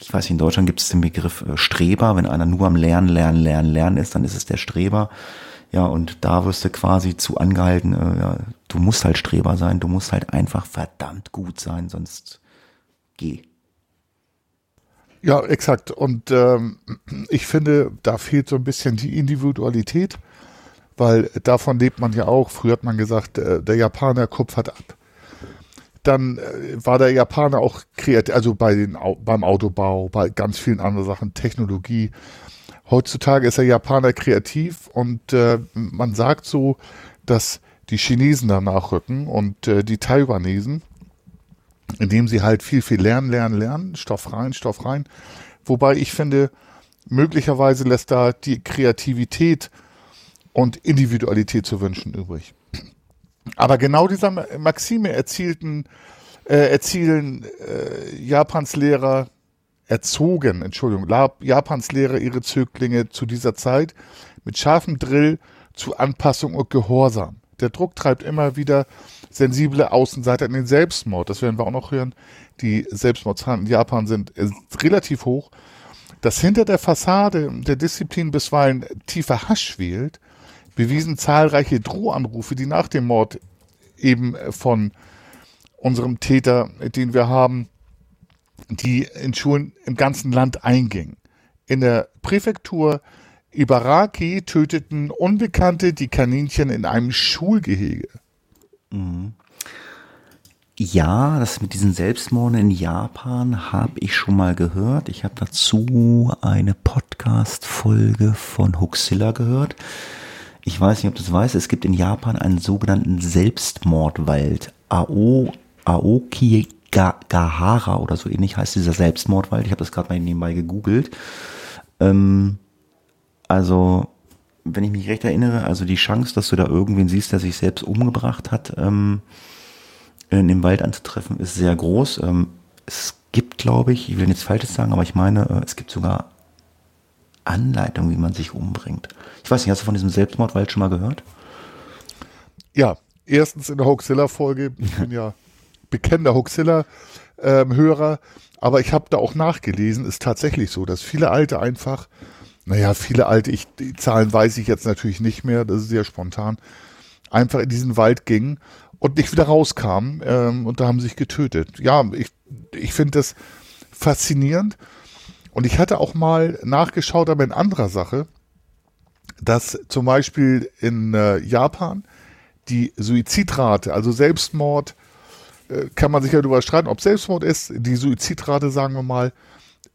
ich weiß nicht, in Deutschland gibt es den Begriff äh, Streber. Wenn einer nur am Lernen, Lernen, Lernen, Lernen ist, dann ist es der Streber. Ja, und da wirst du quasi zu angehalten, äh, ja, du musst halt Streber sein, du musst halt einfach verdammt gut sein, sonst geh. Ja, exakt. Und ähm, ich finde, da fehlt so ein bisschen die Individualität, weil davon lebt man ja auch. Früher hat man gesagt, äh, der Japaner kupfert ab. Dann äh, war der Japaner auch kreativ, also bei den, beim Autobau, bei ganz vielen anderen Sachen, Technologie. Heutzutage ist der Japaner kreativ und äh, man sagt so, dass die Chinesen danach rücken und äh, die Taiwanesen, indem sie halt viel, viel lernen, lernen, lernen, Stoff rein, Stoff rein. Wobei ich finde, möglicherweise lässt da die Kreativität und Individualität zu wünschen übrig. Aber genau dieser Maxime erzielten, äh, erzielen äh, Japans Lehrer erzogen, Entschuldigung, Japans Lehrer ihre Zöglinge zu dieser Zeit mit scharfem Drill zu Anpassung und Gehorsam. Der Druck treibt immer wieder sensible Außenseiter in den Selbstmord. Das werden wir auch noch hören. Die Selbstmordzahlen in Japan sind relativ hoch. Dass hinter der Fassade der Disziplin bisweilen tiefer Hasch schwelt, bewiesen zahlreiche Drohanrufe, die nach dem Mord eben von unserem Täter, den wir haben, die in Schulen im ganzen Land eingingen. In der Präfektur Ibaraki töteten Unbekannte die Kaninchen in einem Schulgehege. Ja, das mit diesen Selbstmorden in Japan habe ich schon mal gehört. Ich habe dazu eine Podcast-Folge von Huxilla gehört. Ich weiß nicht, ob du das weißt. Es gibt in Japan einen sogenannten Selbstmordwald. Ao, Aokigahara oder so ähnlich heißt dieser Selbstmordwald. Ich habe das gerade mal nebenbei gegoogelt. Ähm, also, wenn ich mich recht erinnere, also die Chance, dass du da irgendwen siehst, der sich selbst umgebracht hat, ähm, in dem Wald anzutreffen, ist sehr groß. Ähm, es gibt, glaube ich, ich will nichts Falsches sagen, aber ich meine, äh, es gibt sogar Anleitungen, wie man sich umbringt. Ich weiß nicht, hast du von diesem Selbstmordwald schon mal gehört? Ja, erstens in der Hoaxilla-Folge. Ich bin <laughs> ja bekennender Hoaxilla-Hörer, aber ich habe da auch nachgelesen, ist tatsächlich so, dass viele Alte einfach, naja, viele Alte, ich, die Zahlen weiß ich jetzt natürlich nicht mehr, das ist sehr spontan, einfach in diesen Wald gingen und nicht wieder rauskamen ähm, und da haben sich getötet. Ja, ich, ich finde das faszinierend. Und ich hatte auch mal nachgeschaut, aber in anderer Sache, dass zum Beispiel in äh, Japan die Suizidrate, also Selbstmord, kann man sich ja darüber streiten, ob Selbstmord ist, die Suizidrate, sagen wir mal,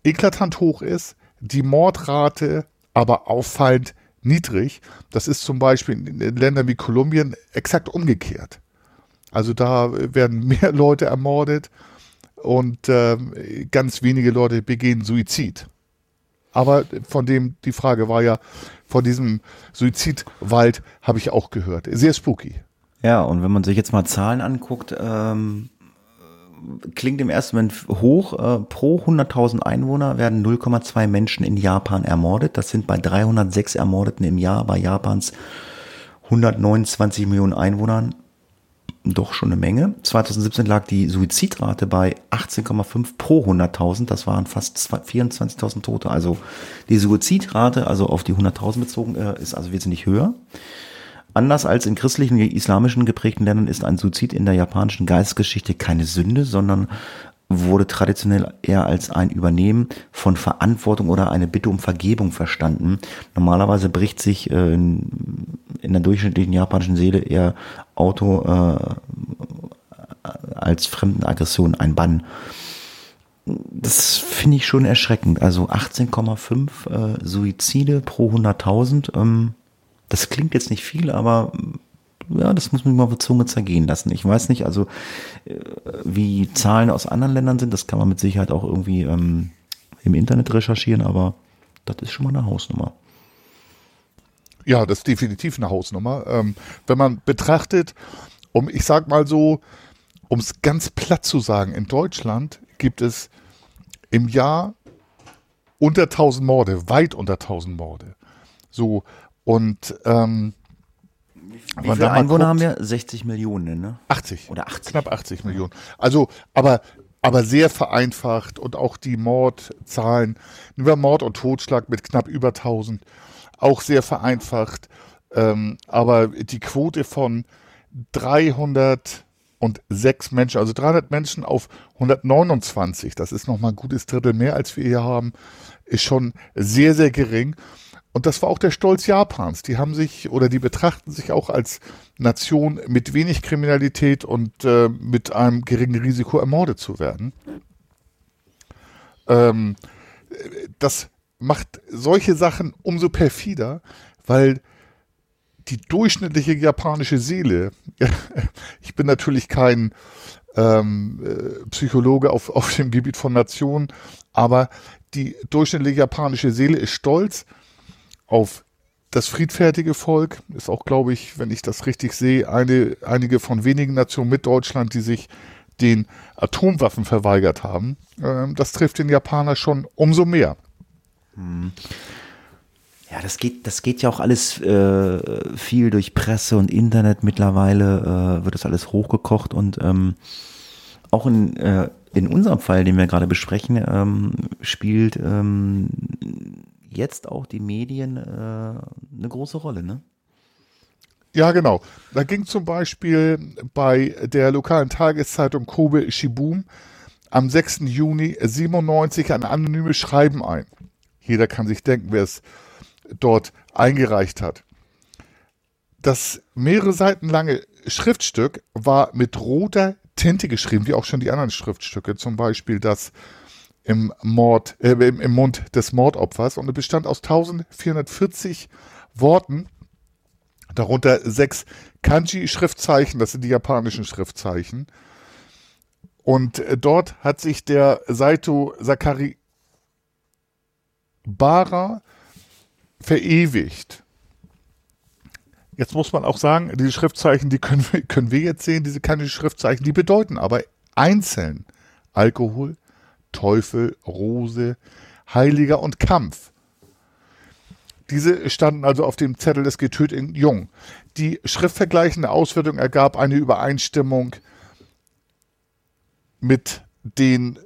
eklatant hoch ist, die Mordrate aber auffallend niedrig. Das ist zum Beispiel in Ländern wie Kolumbien exakt umgekehrt. Also da werden <laughs> mehr Leute ermordet und äh, ganz wenige Leute begehen Suizid. Aber von dem, die Frage war ja, von diesem Suizidwald habe ich auch gehört. Sehr spooky. Ja, und wenn man sich jetzt mal Zahlen anguckt, ähm, klingt im ersten Moment hoch. Äh, pro 100.000 Einwohner werden 0,2 Menschen in Japan ermordet. Das sind bei 306 Ermordeten im Jahr bei Japans 129 Millionen Einwohnern doch schon eine Menge. 2017 lag die Suizidrate bei 18,5 pro 100.000. Das waren fast 24.000 Tote. Also die Suizidrate, also auf die 100.000 bezogen, äh, ist also wesentlich höher. Anders als in christlichen, islamischen geprägten Ländern ist ein Suizid in der japanischen Geistesgeschichte keine Sünde, sondern wurde traditionell eher als ein Übernehmen von Verantwortung oder eine Bitte um Vergebung verstanden. Normalerweise bricht sich äh, in, in der durchschnittlichen japanischen Seele eher Auto äh, als Fremdenaggression ein Bann. Das finde ich schon erschreckend. Also 18,5 äh, Suizide pro 100.000. Ähm, das klingt jetzt nicht viel, aber ja, das muss man mal auf Zunge zergehen lassen. Ich weiß nicht, also äh, wie Zahlen aus anderen Ländern sind, das kann man mit Sicherheit auch irgendwie ähm, im Internet recherchieren, aber das ist schon mal eine Hausnummer. Ja, das ist definitiv eine Hausnummer. Ähm, wenn man betrachtet, um, ich sag mal so, um es ganz platt zu sagen, in Deutschland gibt es im Jahr unter 1000 Morde, weit unter 1000 Morde. So, und ähm, wie viele Einwohner guckt, haben wir? 60 Millionen, ne? 80. Oder 80. Knapp 80 Millionen. Also, aber, aber sehr vereinfacht und auch die Mordzahlen, über Mord und Totschlag mit knapp über 1000, auch sehr vereinfacht. Ähm, aber die Quote von 306 Menschen, also 300 Menschen auf 129, das ist nochmal ein gutes Drittel mehr, als wir hier haben, ist schon sehr, sehr gering. Und das war auch der Stolz Japans. Die haben sich oder die betrachten sich auch als Nation mit wenig Kriminalität und äh, mit einem geringen Risiko ermordet zu werden. Ähm, das macht solche Sachen umso perfider, weil die durchschnittliche japanische Seele, <laughs> ich bin natürlich kein ähm, äh, Psychologe auf, auf dem Gebiet von Nationen, aber die durchschnittliche japanische Seele ist stolz auf das friedfertige Volk ist auch, glaube ich, wenn ich das richtig sehe, eine, einige von wenigen Nationen mit Deutschland, die sich den Atomwaffen verweigert haben. Ähm, das trifft den Japaner schon umso mehr. Hm. Ja, das geht, das geht ja auch alles äh, viel durch Presse und Internet. Mittlerweile äh, wird das alles hochgekocht und ähm, auch in äh, in unserem Fall, den wir gerade besprechen, ähm, spielt ähm, jetzt auch die Medien äh, eine große Rolle, ne? Ja, genau. Da ging zum Beispiel bei der lokalen Tageszeitung Kobe Shibum am 6. Juni 97 ein anonymes Schreiben ein. Jeder kann sich denken, wer es dort eingereicht hat. Das mehrere Seiten lange Schriftstück war mit roter Tinte geschrieben, wie auch schon die anderen Schriftstücke, zum Beispiel das im, Mord, äh, im, im Mund des Mordopfers und es bestand aus 1440 Worten, darunter sechs Kanji-Schriftzeichen, das sind die japanischen Schriftzeichen. Und äh, dort hat sich der Saito Sakari Bara verewigt. Jetzt muss man auch sagen, diese Schriftzeichen, die können wir, können wir jetzt sehen, diese Kanji-Schriftzeichen, die bedeuten aber einzeln Alkohol, Teufel, Rose, Heiliger und Kampf. Diese standen also auf dem Zettel des getöteten Jung. Die schriftvergleichende Auswertung ergab eine Übereinstimmung mit den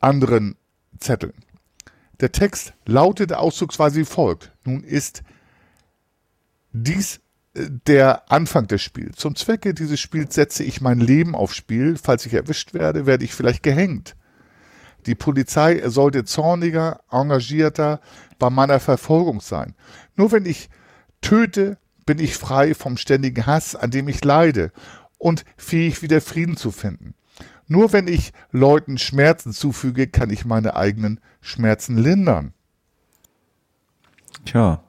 anderen Zetteln. Der Text lautete auszugsweise wie folgt. Nun ist dies äh, der Anfang des Spiels. Zum Zwecke dieses Spiels setze ich mein Leben aufs Spiel. Falls ich erwischt werde, werde ich vielleicht gehängt. Die Polizei sollte zorniger, engagierter bei meiner Verfolgung sein. Nur wenn ich töte, bin ich frei vom ständigen Hass, an dem ich leide und fähig wieder Frieden zu finden. Nur wenn ich Leuten Schmerzen zufüge, kann ich meine eigenen Schmerzen lindern. Tja,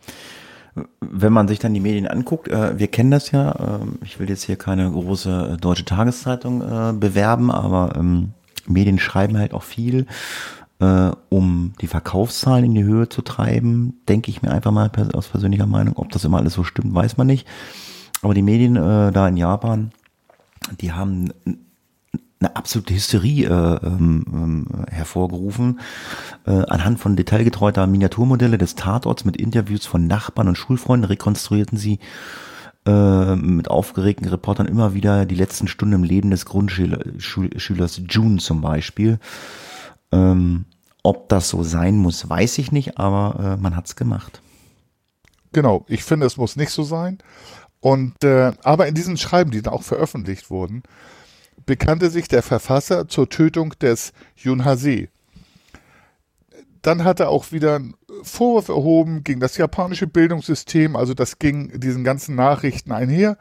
wenn man sich dann die Medien anguckt, äh, wir kennen das ja, äh, ich will jetzt hier keine große äh, deutsche Tageszeitung äh, bewerben, aber ähm, Medien schreiben halt auch viel, äh, um die Verkaufszahlen in die Höhe zu treiben, denke ich mir einfach mal aus persönlicher Meinung. Ob das immer alles so stimmt, weiß man nicht. Aber die Medien äh, da in Japan, die haben eine absolute Hysterie äh, ähm, ähm, hervorgerufen. Äh, anhand von detailgetreuter Miniaturmodelle des Tatorts mit Interviews von Nachbarn und Schulfreunden rekonstruierten sie äh, mit aufgeregten Reportern immer wieder die letzten Stunden im Leben des Grundschülers June zum Beispiel. Ähm, ob das so sein muss, weiß ich nicht, aber äh, man hat's gemacht. Genau, ich finde, es muss nicht so sein. Und äh, aber in diesen Schreiben, die dann auch veröffentlicht wurden, bekannte sich der Verfasser zur Tötung des Yun Hase. Dann hat er auch wieder Vorwurf erhoben gegen das japanische Bildungssystem, also das ging diesen ganzen Nachrichten einher,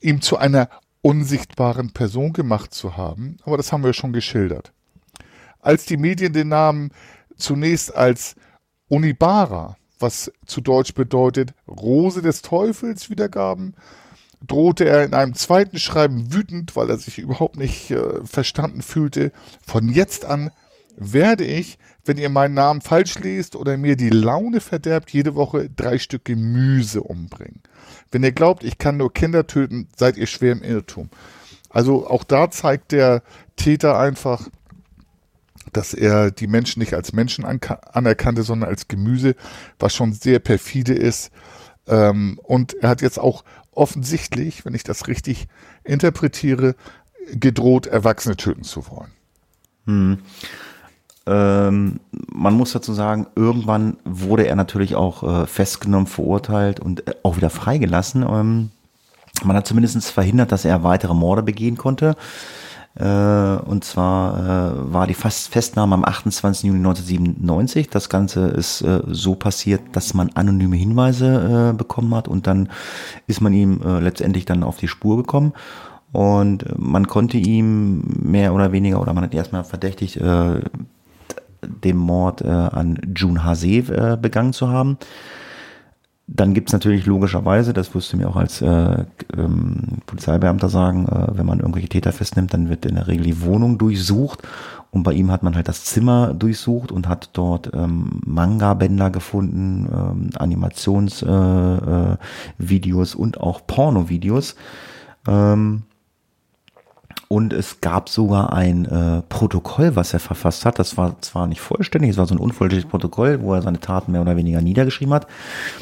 ihm zu einer unsichtbaren Person gemacht zu haben. Aber das haben wir schon geschildert. Als die Medien den Namen zunächst als Onibara, was zu Deutsch bedeutet Rose des Teufels, wiedergaben, drohte er in einem zweiten Schreiben wütend, weil er sich überhaupt nicht äh, verstanden fühlte. Von jetzt an werde ich wenn ihr meinen Namen falsch liest oder mir die Laune verderbt, jede Woche drei Stück Gemüse umbringen. Wenn ihr glaubt, ich kann nur Kinder töten, seid ihr schwer im Irrtum. Also auch da zeigt der Täter einfach, dass er die Menschen nicht als Menschen anerkannte, sondern als Gemüse, was schon sehr perfide ist. Ähm, und er hat jetzt auch offensichtlich, wenn ich das richtig interpretiere, gedroht, Erwachsene töten zu wollen. Hm. Ähm, man muss dazu sagen, irgendwann wurde er natürlich auch äh, festgenommen, verurteilt und äh, auch wieder freigelassen. Ähm, man hat zumindest verhindert, dass er weitere Morde begehen konnte. Äh, und zwar äh, war die Fast Festnahme am 28. Juni 1997. Das Ganze ist äh, so passiert, dass man anonyme Hinweise äh, bekommen hat und dann ist man ihm letztendlich dann auf die Spur gekommen. Und man konnte ihm mehr oder weniger, oder man hat erstmal verdächtigt, den Mord äh, an June Hase äh, begangen zu haben. Dann gibt's natürlich logischerweise, das wirst mir auch als äh, ähm, Polizeibeamter sagen, äh, wenn man irgendwelche Täter festnimmt, dann wird in der Regel die Wohnung durchsucht und bei ihm hat man halt das Zimmer durchsucht und hat dort ähm, Manga-Bänder gefunden, ähm, Animationsvideos äh, äh, und auch Porno-Videos. Ähm, Und es gab sogar ein äh, Protokoll, was er verfasst hat. Das war zwar nicht vollständig, es war so ein unvollständiges Protokoll, wo er seine Taten mehr oder weniger niedergeschrieben hat.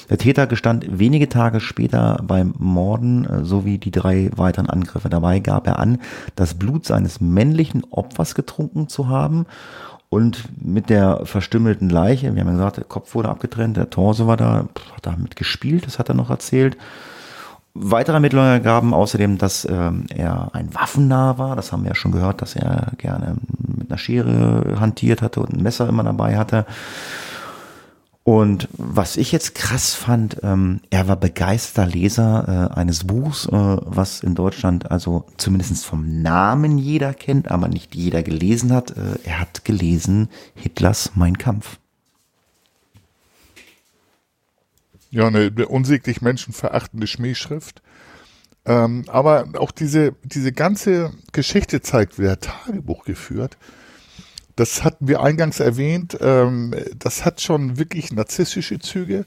Der Täter gestand wenige Tage später beim Morden äh, sowie die drei weiteren Angriffe. Dabei gab er an, das Blut seines männlichen Opfers getrunken zu haben und mit der verstümmelten Leiche, wir haben ja gesagt, der Kopf wurde abgetrennt, der Torso war da, hat damit gespielt, das hat er noch erzählt. Weitere Ermittlungen gaben außerdem, dass ähm, er ein Waffennah war. Das haben wir ja schon gehört, dass er gerne mit einer Schere hantiert hatte und ein Messer immer dabei hatte. Und was ich jetzt krass fand, ähm, er war begeisterter Leser äh, eines Buchs, äh, was in Deutschland also zumindest vom Namen jeder kennt, aber nicht jeder gelesen hat. Äh, er hat gelesen Hitlers Mein Kampf. Ja, eine, unsäglich menschenverachtende Schmähschrift. Ähm, aber auch diese, diese ganze Geschichte zeigt, wie er Tagebuch geführt. Das hatten wir eingangs erwähnt. Ähm, das hat schon wirklich narzisstische Züge.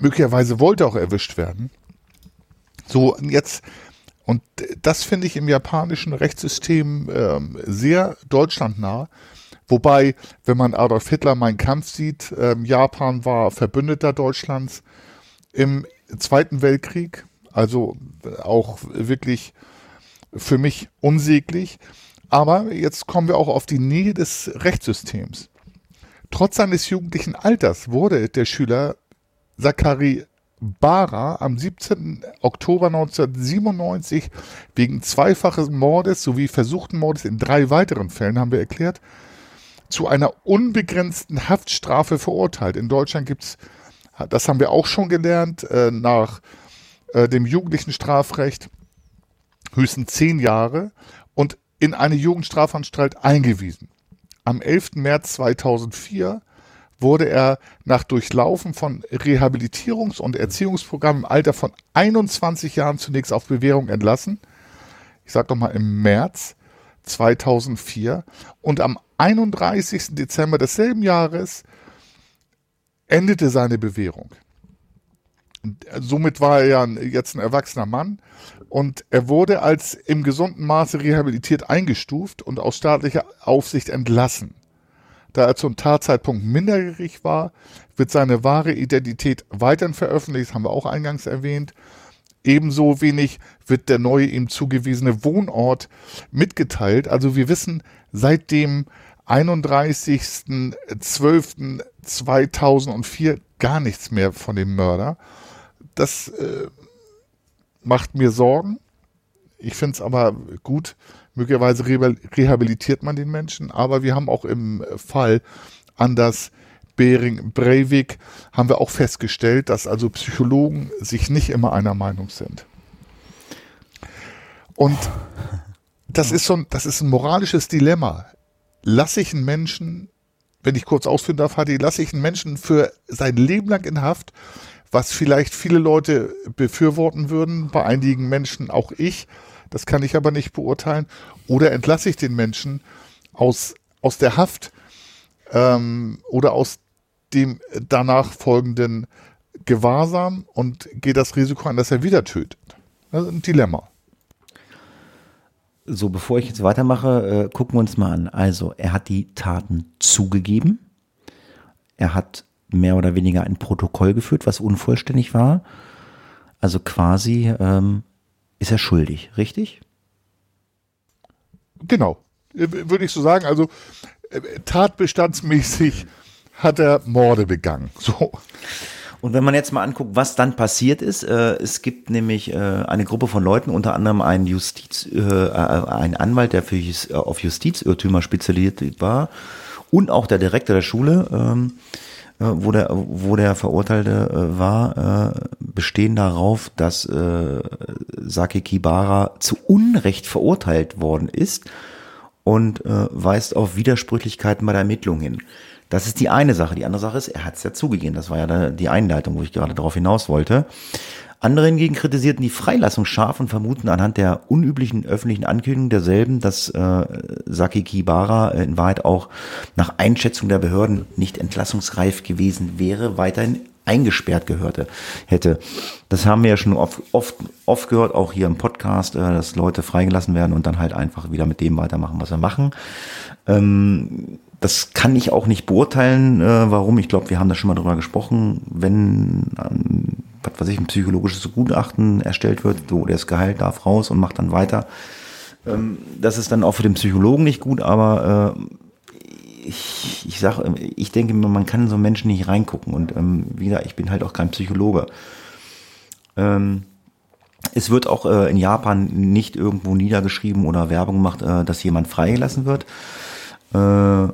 Möglicherweise wollte auch erwischt werden. So, jetzt, und das finde ich im japanischen Rechtssystem ähm, sehr deutschlandnah. Wobei, wenn man Adolf Hitler Mein Kampf sieht, ähm, Japan war Verbündeter Deutschlands im Zweiten Weltkrieg, also auch wirklich für mich unsäglich. Aber jetzt kommen wir auch auf die Nähe des Rechtssystems. Trotz seines jugendlichen Alters wurde der Schüler Zachary Bara am 17. Oktober 1997 wegen zweifaches Mordes sowie versuchten Mordes in drei weiteren Fällen, haben wir erklärt, zu einer unbegrenzten Haftstrafe verurteilt. In Deutschland gibt es, das haben wir auch schon gelernt, äh, nach äh, dem jugendlichen Strafrecht höchstens zehn Jahre und in eine Jugendstrafanstalt eingewiesen. Am 11. März 2004 wurde er nach Durchlaufen von Rehabilitierungs- und Erziehungsprogrammen im Alter von 21 Jahren zunächst auf Bewährung entlassen. Ich sage doch mal im März 2004 und am 31. Dezember desselben Jahres endete seine Bewährung. Somit war er ja jetzt ein erwachsener Mann und er wurde als im gesunden Maße rehabilitiert eingestuft und aus staatlicher Aufsicht entlassen. Da er zum Tatzeitpunkt minderjährig war, wird seine wahre Identität weiterhin veröffentlicht, das haben wir auch eingangs erwähnt. Ebenso wenig wird der neue ihm zugewiesene Wohnort mitgeteilt. Also wir wissen seit dem 31.12.2004 gar nichts mehr von dem Mörder. Das äh, macht mir Sorgen. Ich finde es aber gut. Möglicherweise rehabilitiert man den Menschen, aber wir haben auch im Fall Anders Bering Breivik haben wir auch festgestellt, dass also Psychologen sich nicht immer einer Meinung sind. Und das ist ein, das ist ein moralisches Dilemma. Lasse ich einen Menschen, wenn ich kurz ausführen darf, Hadi, lasse ich einen Menschen für sein Leben lang in Haft, was vielleicht viele Leute befürworten würden, bei einigen Menschen auch ich, das kann ich aber nicht beurteilen, oder entlasse ich den Menschen aus, aus der Haft ähm, oder aus dem danach folgenden Gewahrsam und geht das Risiko an, dass er wieder tötet. Das ist ein Dilemma. So, bevor ich jetzt weitermache, äh, gucken wir uns mal an. Also, er hat die Taten zugegeben. Er hat mehr oder weniger ein Protokoll geführt, was unvollständig war. Also quasi ähm, ist er schuldig, richtig? Genau, äh, würde ich so sagen. Also äh, tatbestandsmäßig hat er Morde begangen. <laughs> So. Und wenn man jetzt mal anguckt, was dann passiert ist, äh, es gibt nämlich äh, eine Gruppe von Leuten, unter anderem einen Justiz, äh, äh ein Anwalt, der für, äh, auf Justizirrtümer spezialisiert war und auch der Direktor der Schule, ähm, äh, wo der, wo der Verurteilte äh, war, äh, bestehen darauf, dass äh, Saki Kibara zu Unrecht verurteilt worden ist und äh, weist auf Widersprüchlichkeiten bei der Ermittlung hin. Das ist die eine Sache. Die andere Sache ist, er hat es ja zugegeben. Das war ja die Einleitung, wo ich gerade darauf hinaus wollte. Andere hingegen kritisierten die Freilassung scharf und vermuten anhand der unüblichen öffentlichen Ankündigung derselben, dass äh, Saki Kibara in Wahrheit auch nach Einschätzung der Behörden nicht entlassungsreif gewesen wäre, weiterhin eingesperrt gehörte, hätte. Das haben wir ja schon oft, oft, oft gehört, auch hier im Podcast, äh, dass Leute freigelassen werden und dann halt einfach wieder mit dem weitermachen, was sie machen. Ähm, das kann ich auch nicht beurteilen, äh, warum. Ich glaube, wir haben da schon mal drüber gesprochen. Wenn, ähm, was weiß ich, ein psychologisches Gutachten erstellt wird, so, der ist geheilt, darf raus und macht dann weiter. Ähm, das ist dann auch für den Psychologen nicht gut, aber äh, ich, ich sag, ich denke, man kann in so Menschen nicht reingucken. Und ähm, wieder, ich bin halt auch kein Psychologe. Ähm, es wird auch äh, in Japan nicht irgendwo niedergeschrieben oder Werbung gemacht, äh, dass jemand freigelassen wird. Äh,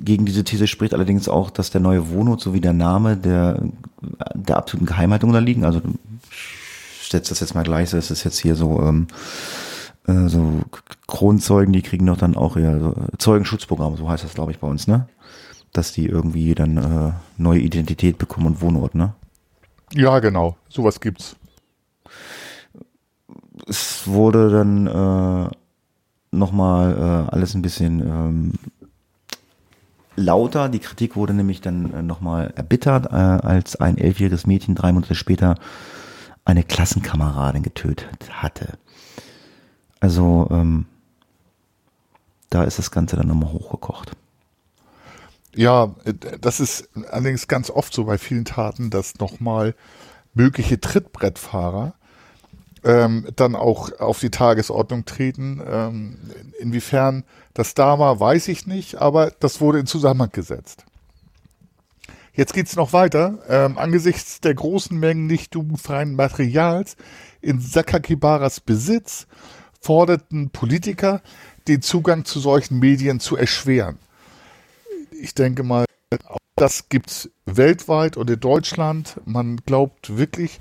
gegen diese These spricht allerdings auch, dass der neue Wohnort sowie der Name der, der absoluten Geheimhaltung unterliegen. Also ich setze das jetzt mal gleich, das ist jetzt hier so ähm, äh, so Kronzeugen, die kriegen doch dann auch ja so Zeugenschutzprogramm, so heißt das, glaube ich, bei uns, ne? Dass die irgendwie dann äh, neue Identität bekommen und Wohnort, ne? Ja, genau. Sowas gibt's. Es wurde dann äh, nochmal äh, alles ein bisschen ähm, lauter. Die Kritik wurde nämlich dann äh, nochmal erbittert, äh, als ein elfjähriges Mädchen drei Monate später eine Klassenkameradin getötet hatte. Also ähm, da ist das Ganze dann nochmal hochgekocht. Ja, das ist allerdings ganz oft so bei vielen Taten, dass nochmal mögliche Trittbrettfahrer ähm, dann auch auf die Tagesordnung treten. Ähm, inwiefern das da war, weiß ich nicht, aber das wurde in Zusammenhang gesetzt. Jetzt geht's noch weiter. Ähm, angesichts der großen Mengen nicht jugendfreien Materials in Sakakibaras Besitz forderten Politiker, den Zugang zu solchen Medien zu erschweren. Ich denke mal, das gibt es weltweit und in Deutschland. Man glaubt wirklich,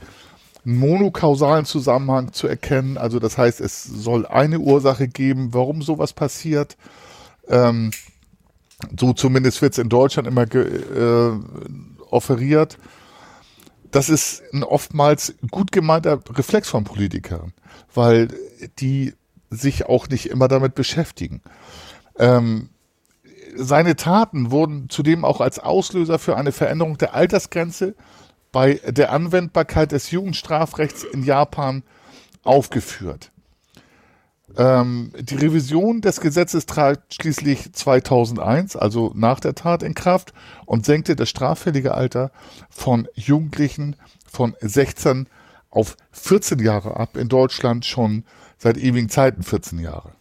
monokausalen Zusammenhang zu erkennen. Also das heißt, es soll eine Ursache geben, warum sowas passiert. Ähm, so zumindest wird es in Deutschland immer äh, offeriert. Das ist ein oftmals gut gemeinter Reflex von Politikern weil die sich auch nicht immer damit beschäftigen. Ähm, seine Taten wurden zudem auch als Auslöser für eine Veränderung der Altersgrenze bei der Anwendbarkeit des Jugendstrafrechts in Japan aufgeführt. Ähm, die Revision des Gesetzes trat schließlich 2001, also nach der Tat, in Kraft und senkte das straffällige Alter von Jugendlichen von 16 auf 14 Jahre ab, in Deutschland schon seit ewigen Zeiten 14 Jahre.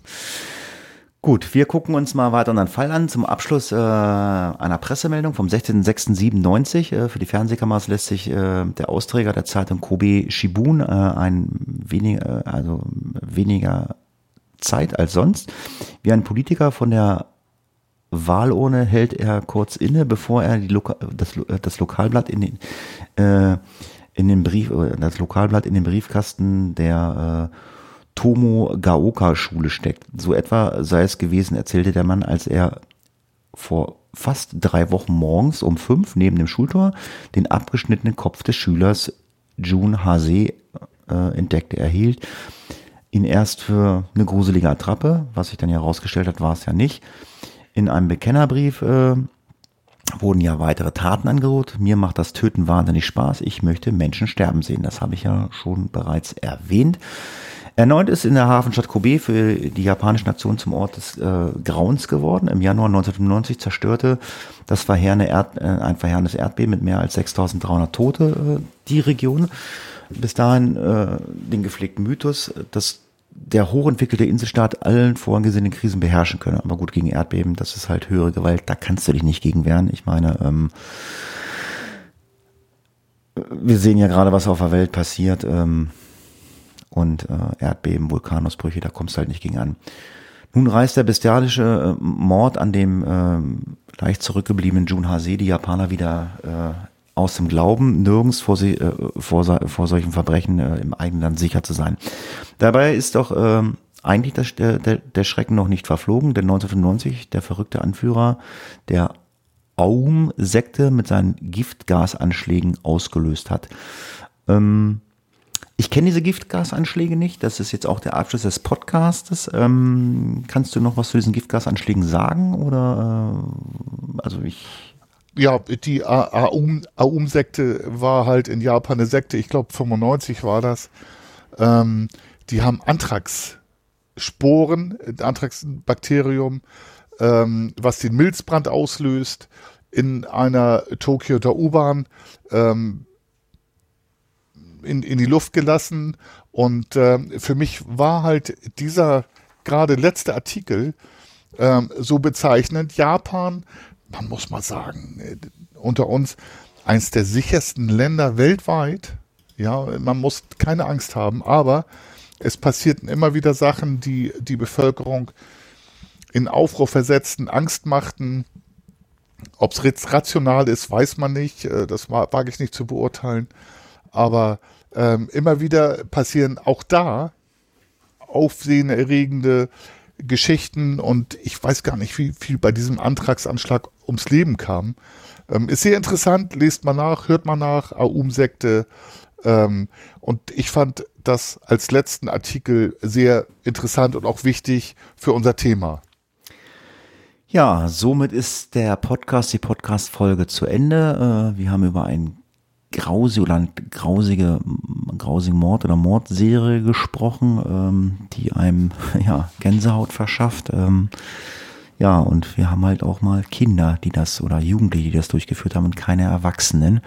Gut, wir gucken uns mal weiter einen Fall an. Zum Abschluss äh, einer Pressemeldung vom 16.06.97. Äh, für die Fernsehkameras lässt sich äh, der Austräger der Zeitung Kobe Shibun äh, ein wenig, äh, also weniger Zeit als sonst. Wie ein Politiker von der Wahlurne hält er kurz inne, bevor er Loka das, das Lokalblatt in den äh, in den Brief, das Lokalblatt in den Briefkasten der äh, Tomo Gaoka Schule steckt. So etwa sei es gewesen, erzählte der Mann, als er vor fast drei Wochen morgens um fünf neben dem Schultor den abgeschnittenen Kopf des Schülers Jun Hase äh, entdeckte. Er hielt ihn erst für eine gruselige Attrappe, was sich dann herausgestellt hat, war es ja nicht. In einem Bekennerbrief äh, wurden ja weitere Taten angedroht. Mir macht das Töten wahnsinnig Spaß. Ich möchte Menschen sterben sehen. Das habe ich ja schon bereits erwähnt. Erneut ist in der Hafenstadt Kobe für die japanische Nation zum Ort des äh, Grauens geworden. Im Januar 1995 zerstörte das verheerende Erd, äh, ein verheerendes Erdbeben mit mehr als 6.300 Tote äh, die Region. Bis dahin äh, den gepflegten Mythos, dass der hochentwickelte Inselstaat allen vorgesehenen Krisen beherrschen könne. Aber gut, gegen Erdbeben, das ist halt höhere Gewalt, da kannst du dich nicht gegen wehren. Ich meine, ähm, wir sehen ja gerade, was auf der Welt passiert. Ähm, und äh, Erdbeben, Vulkanausbrüche, da kommst du halt nicht gegen an. Nun reißt der bestialische äh, Mord an dem äh, leicht zurückgebliebenen Jun Hase die Japaner wieder äh, aus dem Glauben, nirgends vor, sie, äh, vor, vor solchen Verbrechen äh, im eigenen Land sicher zu sein. Dabei ist doch äh, eigentlich das, der, der Schrecken noch nicht verflogen, denn 1995 der verrückte Anführer der Aum-Sekte mit seinen Giftgasanschlägen ausgelöst hat. Ähm, ich kenne diese Giftgasanschläge nicht. Das ist jetzt auch der Abschluss des Podcastes. Ähm, kannst du noch was zu diesen Giftgasanschlägen sagen? Oder äh, also ich ja, die Aum, Aum-Sekte war halt in Japan eine Sekte, ich glaube 95 war das. Ähm, die haben Anthrax-Sporen, Anthrax-Bakterium, ähm, was den Milzbrand auslöst, in einer Tokioter U-Bahn ähm, in, in die Luft gelassen. Und ähm, für mich war halt dieser gerade letzte Artikel ähm, so bezeichnend. Japan, man muss mal sagen, äh, unter uns eins der sichersten Länder weltweit. Ja, man muss keine Angst haben, aber es passierten immer wieder Sachen, die die Bevölkerung in Aufruhr versetzten, Angst machten. Ob es rational ist, weiß man nicht. Äh, das wage ich nicht zu beurteilen. Aber ähm, immer wieder passieren auch da aufsehenerregende Geschichten und ich weiß gar nicht, wie viel bei diesem Antragsanschlag ums Leben kam. Ähm, ist sehr interessant, lest mal nach, hört mal nach, Aum-Sekte. Ähm, und ich fand das als letzten Artikel sehr interessant und auch wichtig für unser Thema. Ja, somit ist der Podcast, die Podcast-Folge zu Ende. Äh, wir haben über ein grausige oder grausige, grausige Mord oder Mordserie gesprochen, ähm, die einem <laughs> ja Gänsehaut verschafft. Ähm, ja, und wir haben halt auch mal Kinder, die das oder Jugendliche, die das durchgeführt haben und keine Erwachsenen.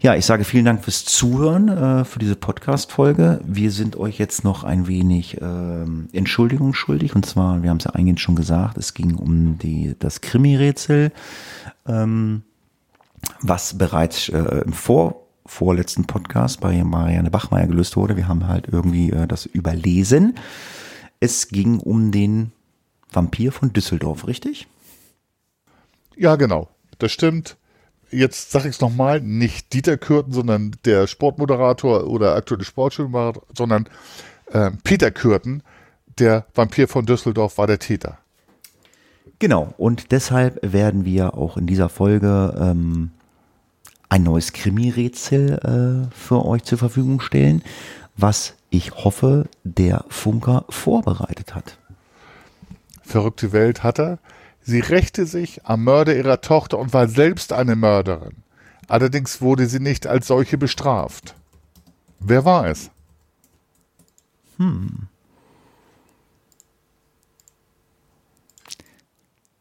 Ja, ich sage vielen Dank fürs Zuhören äh, für diese Podcast-Folge. Wir sind euch jetzt noch ein wenig äh, Entschuldigung schuldig. Und zwar, wir haben es ja eingehend schon gesagt, es ging um die, das Krimi-Rätsel. Ähm, was bereits äh, im Vor vorletzten Podcast bei Marianne Bachmeier gelöst wurde. Wir haben halt irgendwie äh, das überlesen. Es ging um den Vampir von Düsseldorf, richtig? Ja, genau. Das stimmt. Jetzt sage ich es nochmal, nicht Dieter Kürten, sondern der Sportmoderator oder aktuelle Sportschulmoderator, sondern äh, Peter Kürten, der Vampir von Düsseldorf, war der Täter. Genau, und deshalb werden wir auch in dieser Folge ähm, ein neues Krimi-Rätsel äh, für euch zur Verfügung stellen, was ich hoffe, der Funker vorbereitet hat. Verrückte Welt hat er. Sie rächte sich am Mörder ihrer Tochter und war selbst eine Mörderin. Allerdings wurde sie nicht als solche bestraft. Wer war es? Hm.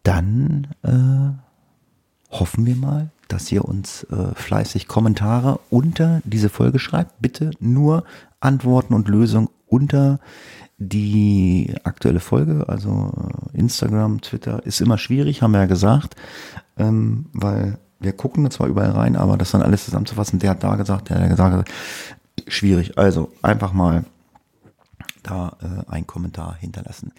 Dann äh, hoffen wir mal, dass ihr uns äh, fleißig Kommentare unter diese Folge schreibt. Bitte nur Antworten und Lösungen unter die aktuelle Folge, also äh, Instagram, Twitter, ist immer schwierig, haben wir ja gesagt, ähm, weil wir gucken zwar überall rein, aber das dann alles zusammenzufassen, der hat da gesagt, der hat gesagt, hat, schwierig. Also einfach mal da äh, einen Kommentar hinterlassen.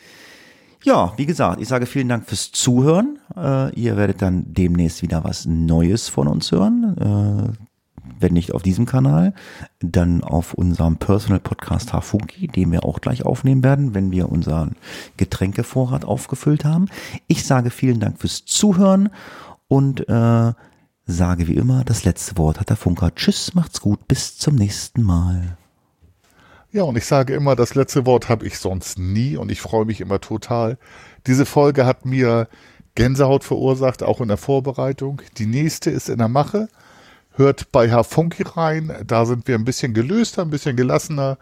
Ja, wie gesagt, ich sage vielen Dank fürs Zuhören. Äh, ihr werdet dann demnächst wieder was Neues von uns hören. Äh, wenn nicht auf diesem Kanal, dann auf unserem Personal Podcast Hafunki, den wir auch gleich aufnehmen werden, wenn wir unseren Getränkevorrat aufgefüllt haben. Ich sage vielen Dank fürs Zuhören und äh, sage wie immer, das letzte Wort hat der Funker. Tschüss, macht's gut, bis zum nächsten Mal. Ja, und ich sage immer, das letzte Wort habe ich sonst nie und ich freue mich immer total. Diese Folge hat mir Gänsehaut verursacht, auch in der Vorbereitung. Die nächste ist in der Mache. Hört bei Herr Funky rein. Da sind wir ein bisschen gelöster, ein bisschen gelassener.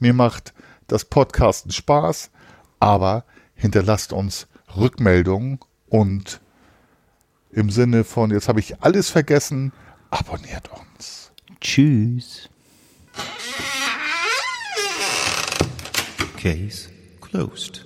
Mir macht das Podcasten Spaß, aber hinterlasst uns Rückmeldungen und im Sinne von, jetzt habe ich alles vergessen, abonniert uns. Tschüss. Case closed.